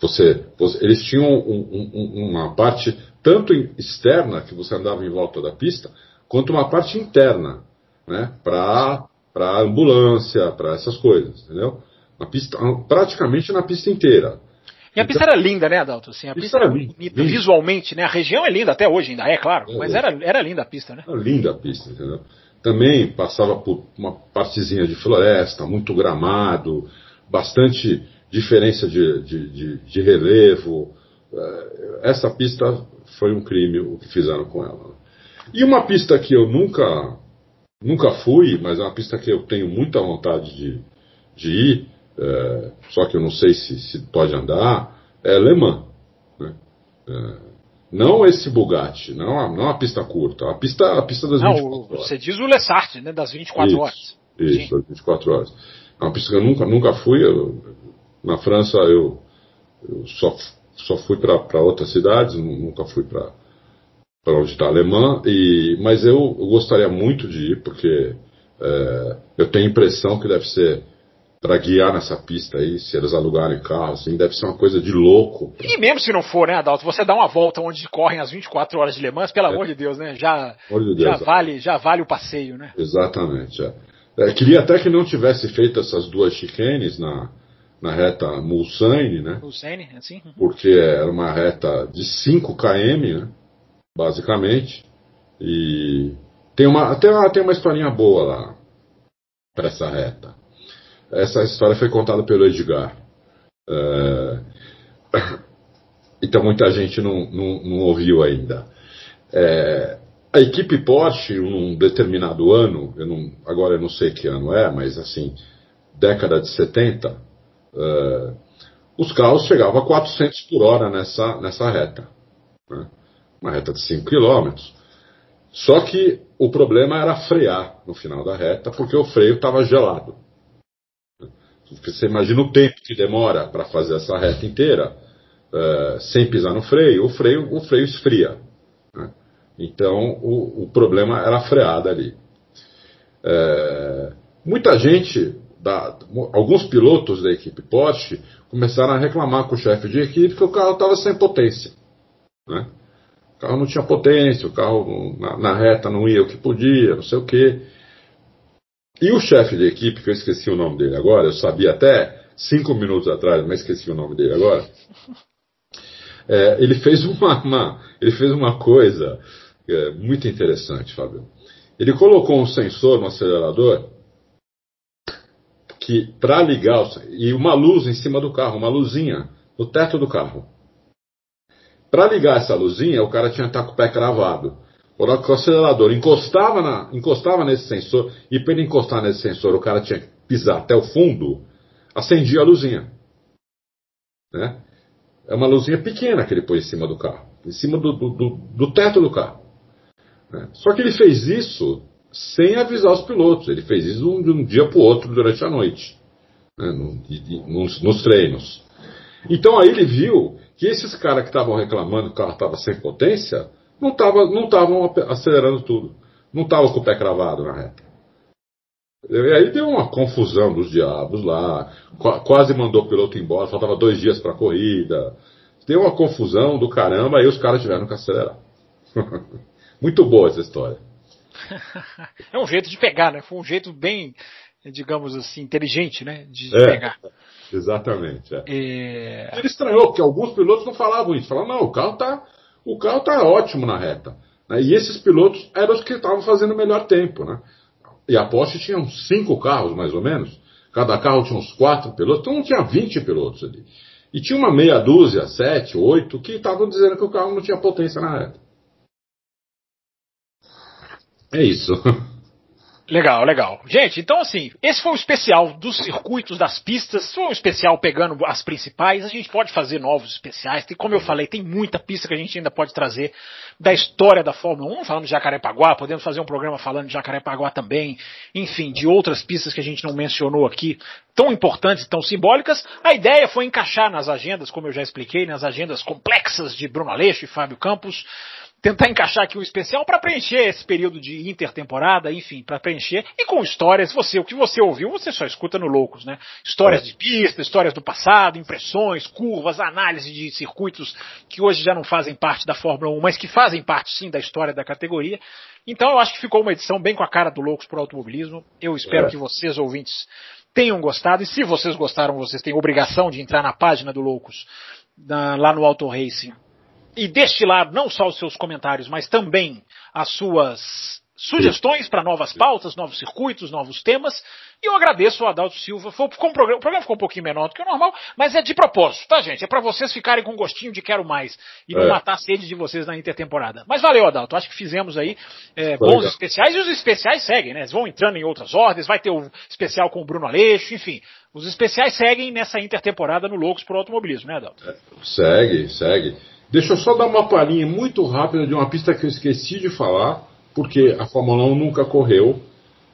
você, você, eles tinham um, um, uma parte tanto externa que você andava em volta da pista, quanto uma parte interna, né? Para para ambulância, para essas coisas, entendeu? Na pista, praticamente na pista inteira. E a pista então, era linda, né, Adalto? Assim, a pista, era bonita, linda. visualmente, né? A região é linda até hoje, ainda é, claro. É, mas era, era linda a pista, né? Era linda a pista, entendeu? Também passava por uma partezinha de floresta, muito gramado, bastante diferença de, de, de, de relevo. É, essa pista foi um crime o que fizeram com ela. E uma pista que eu nunca, nunca fui, mas é uma pista que eu tenho muita vontade de, de ir, é, só que eu não sei se, se pode andar, é Le Mans. Né? É, não esse Bugatti, não a, não a pista curta, a pista, a pista das não, 24 horas. Você diz o Lessart, né, das 24 isso, horas. Isso, Sim. das 24 horas. É uma pista que eu nunca, nunca fui. Eu, na França eu, eu só, só fui para outras cidades, nunca fui para onde está Alemã, e, mas eu, eu, gostaria muito de ir, porque é, eu tenho a impressão que deve ser para guiar nessa pista aí, se eles alugarem carro, assim, deve ser uma coisa de louco. E mesmo se não for, né, Adalto, você dá uma volta onde correm as 24 horas de Le Mans, pelo é. amor de Deus, né, já, de Deus, já, é. vale, já vale o passeio, né? Exatamente, é. é. Queria até que não tivesse feito essas duas chicanes na, na reta Mulsanne, né? Mulsanne, assim? Uhum. Porque era uma reta de 5 km, né, basicamente, e tem uma, até uma, tem uma historinha boa lá para essa reta. Essa história foi contada pelo Edgar. É... Então muita gente não, não, não ouviu ainda. É... A equipe Porsche, num determinado ano, eu não, agora eu não sei que ano é, mas assim, década de 70, é... os carros chegavam a 400 por hora nessa, nessa reta. Né? Uma reta de 5 km. Só que o problema era frear no final da reta, porque o freio estava gelado. Você imagina o tempo que demora para fazer essa reta inteira, uh, sem pisar no freio, o freio, o freio esfria. Né? Então o, o, problema era a freada ali. Uh, muita gente, da, alguns pilotos da equipe Porsche, começaram a reclamar com o chefe de equipe que o carro estava sem potência. Né? O carro não tinha potência, o carro na, na reta não ia o que podia, não sei o que. E o chefe de equipe, que eu esqueci o nome dele agora, eu sabia até cinco minutos atrás, mas esqueci o nome dele agora. É, ele, fez uma, uma, ele fez uma coisa é, muito interessante, Fábio. Ele colocou um sensor no acelerador que para ligar e uma luz em cima do carro, uma luzinha no teto do carro. Para ligar essa luzinha, o cara tinha que estar com o pé cravado. Quando o acelerador encostava, na, encostava nesse sensor, e para ele encostar nesse sensor, o cara tinha que pisar até o fundo, acendia a luzinha. Né? É uma luzinha pequena que ele pôs em cima do carro, em cima do, do, do, do teto do carro. Né? Só que ele fez isso sem avisar os pilotos, ele fez isso de um, dia para o outro durante a noite, né? nos, nos treinos. Então aí ele viu que esses caras que estavam reclamando que o carro estava sem potência, não estavam não tavam acelerando tudo. Não estavam com o pé cravado na reta. E aí deu uma confusão dos diabos lá. Quase mandou o piloto embora, faltava dois dias para a corrida. Deu uma confusão do caramba, aí os caras tiveram que acelerar. Muito boa essa história. é um jeito de pegar, né? Foi um jeito bem, digamos assim, inteligente, né? De é, pegar. Exatamente. É. É... Ele estranhou, porque alguns pilotos não falavam isso. Falavam, não, o carro tá o carro está ótimo na reta. Né? E esses pilotos eram os que estavam fazendo o melhor tempo. Né? E a Porsche tinha uns cinco carros, mais ou menos. Cada carro tinha uns quatro pilotos, então não tinha 20 pilotos ali. E tinha uma meia dúzia, sete, oito, que estavam dizendo que o carro não tinha potência na reta. É isso. Legal, legal. Gente, então assim, esse foi o especial dos circuitos, das pistas, foi um especial pegando as principais, a gente pode fazer novos especiais, tem, como eu falei, tem muita pista que a gente ainda pode trazer da história da Fórmula 1, falando de Jacarepaguá, podemos fazer um programa falando de Jacarepaguá também, enfim, de outras pistas que a gente não mencionou aqui, tão importantes e tão simbólicas. A ideia foi encaixar nas agendas, como eu já expliquei, nas agendas complexas de Bruno Aleixo e Fábio Campos, tentar encaixar aqui um especial para preencher esse período de intertemporada, enfim, para preencher e com histórias. Você, o que você ouviu, você só escuta no Loucos, né? Histórias é. de pista, histórias do passado, impressões, curvas, análise de circuitos que hoje já não fazem parte da Fórmula 1, mas que fazem parte sim da história da categoria. Então eu acho que ficou uma edição bem com a cara do Loucos pro Automobilismo. Eu espero é. que vocês, ouvintes, tenham gostado. E se vocês gostaram, vocês têm obrigação de entrar na página do Loucos, na, lá no Auto Racing e destilar não só os seus comentários, mas também as suas sugestões para novas pautas, novos circuitos, novos temas. E eu agradeço ao Adalto Silva. Foi, ficou um programa, o programa ficou um pouquinho menor do que o normal, mas é de propósito, tá, gente? É para vocês ficarem com gostinho de quero mais e não é. matar a sede de vocês na intertemporada. Mas valeu, Adalto. Acho que fizemos aí é, bons legal. especiais e os especiais seguem, né? Eles vão entrando em outras ordens. Vai ter o especial com o Bruno Aleixo, enfim. Os especiais seguem nessa intertemporada no Loucos por Automobilismo, né, Adalto? É, segue, segue. Deixa eu só dar uma palhinha muito rápida de uma pista que eu esqueci de falar, porque a Fórmula 1 nunca correu,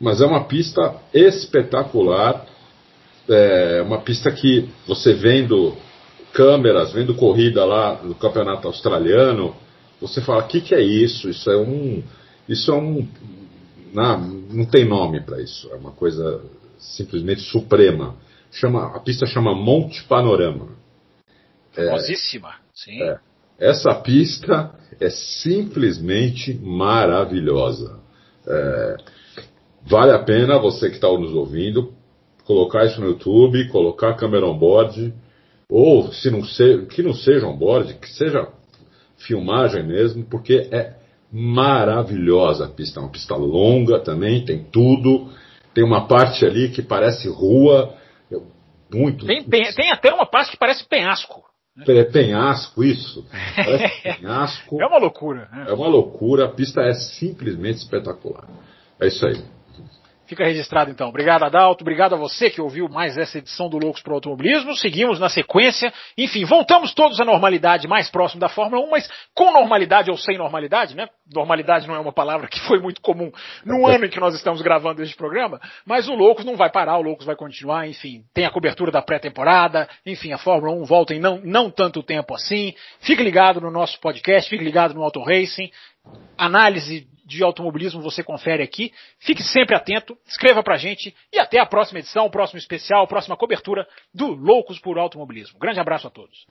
mas é uma pista espetacular. É uma pista que você vendo câmeras, vendo corrida lá no campeonato australiano, você fala: o que, que é isso? Isso é um. Isso é um. Não, não tem nome para isso. É uma coisa simplesmente suprema. Chama, a pista chama Monte Panorama. Famosíssima, é, sim. É. Essa pista é simplesmente maravilhosa. É, vale a pena você que está nos ouvindo colocar isso no YouTube, colocar a câmera on-board, ou se não se, que não seja on-board, que seja filmagem mesmo, porque é maravilhosa a pista. É uma pista longa também, tem tudo. Tem uma parte ali que parece rua. Muito. Tem, tem até uma parte que parece penhasco. É penhasco isso. penhasco. É uma loucura. Né? É uma loucura. A pista é simplesmente espetacular. É isso aí. Fica registrado então. Obrigado, Adalto. Obrigado a você que ouviu mais essa edição do Loucos para o Automobilismo. Seguimos na sequência. Enfim, voltamos todos à normalidade mais próximo da Fórmula 1, mas com normalidade ou sem normalidade, né? Normalidade não é uma palavra que foi muito comum no ano em que nós estamos gravando este programa, mas o Loucos não vai parar, o Loucos vai continuar, enfim. Tem a cobertura da pré-temporada, enfim, a Fórmula 1 volta em não, não tanto tempo assim. Fique ligado no nosso podcast, fique ligado no Auto Racing. Análise de automobilismo você confere aqui. Fique sempre atento, escreva pra gente e até a próxima edição, próximo especial, próxima cobertura do Loucos por Automobilismo. Grande abraço a todos.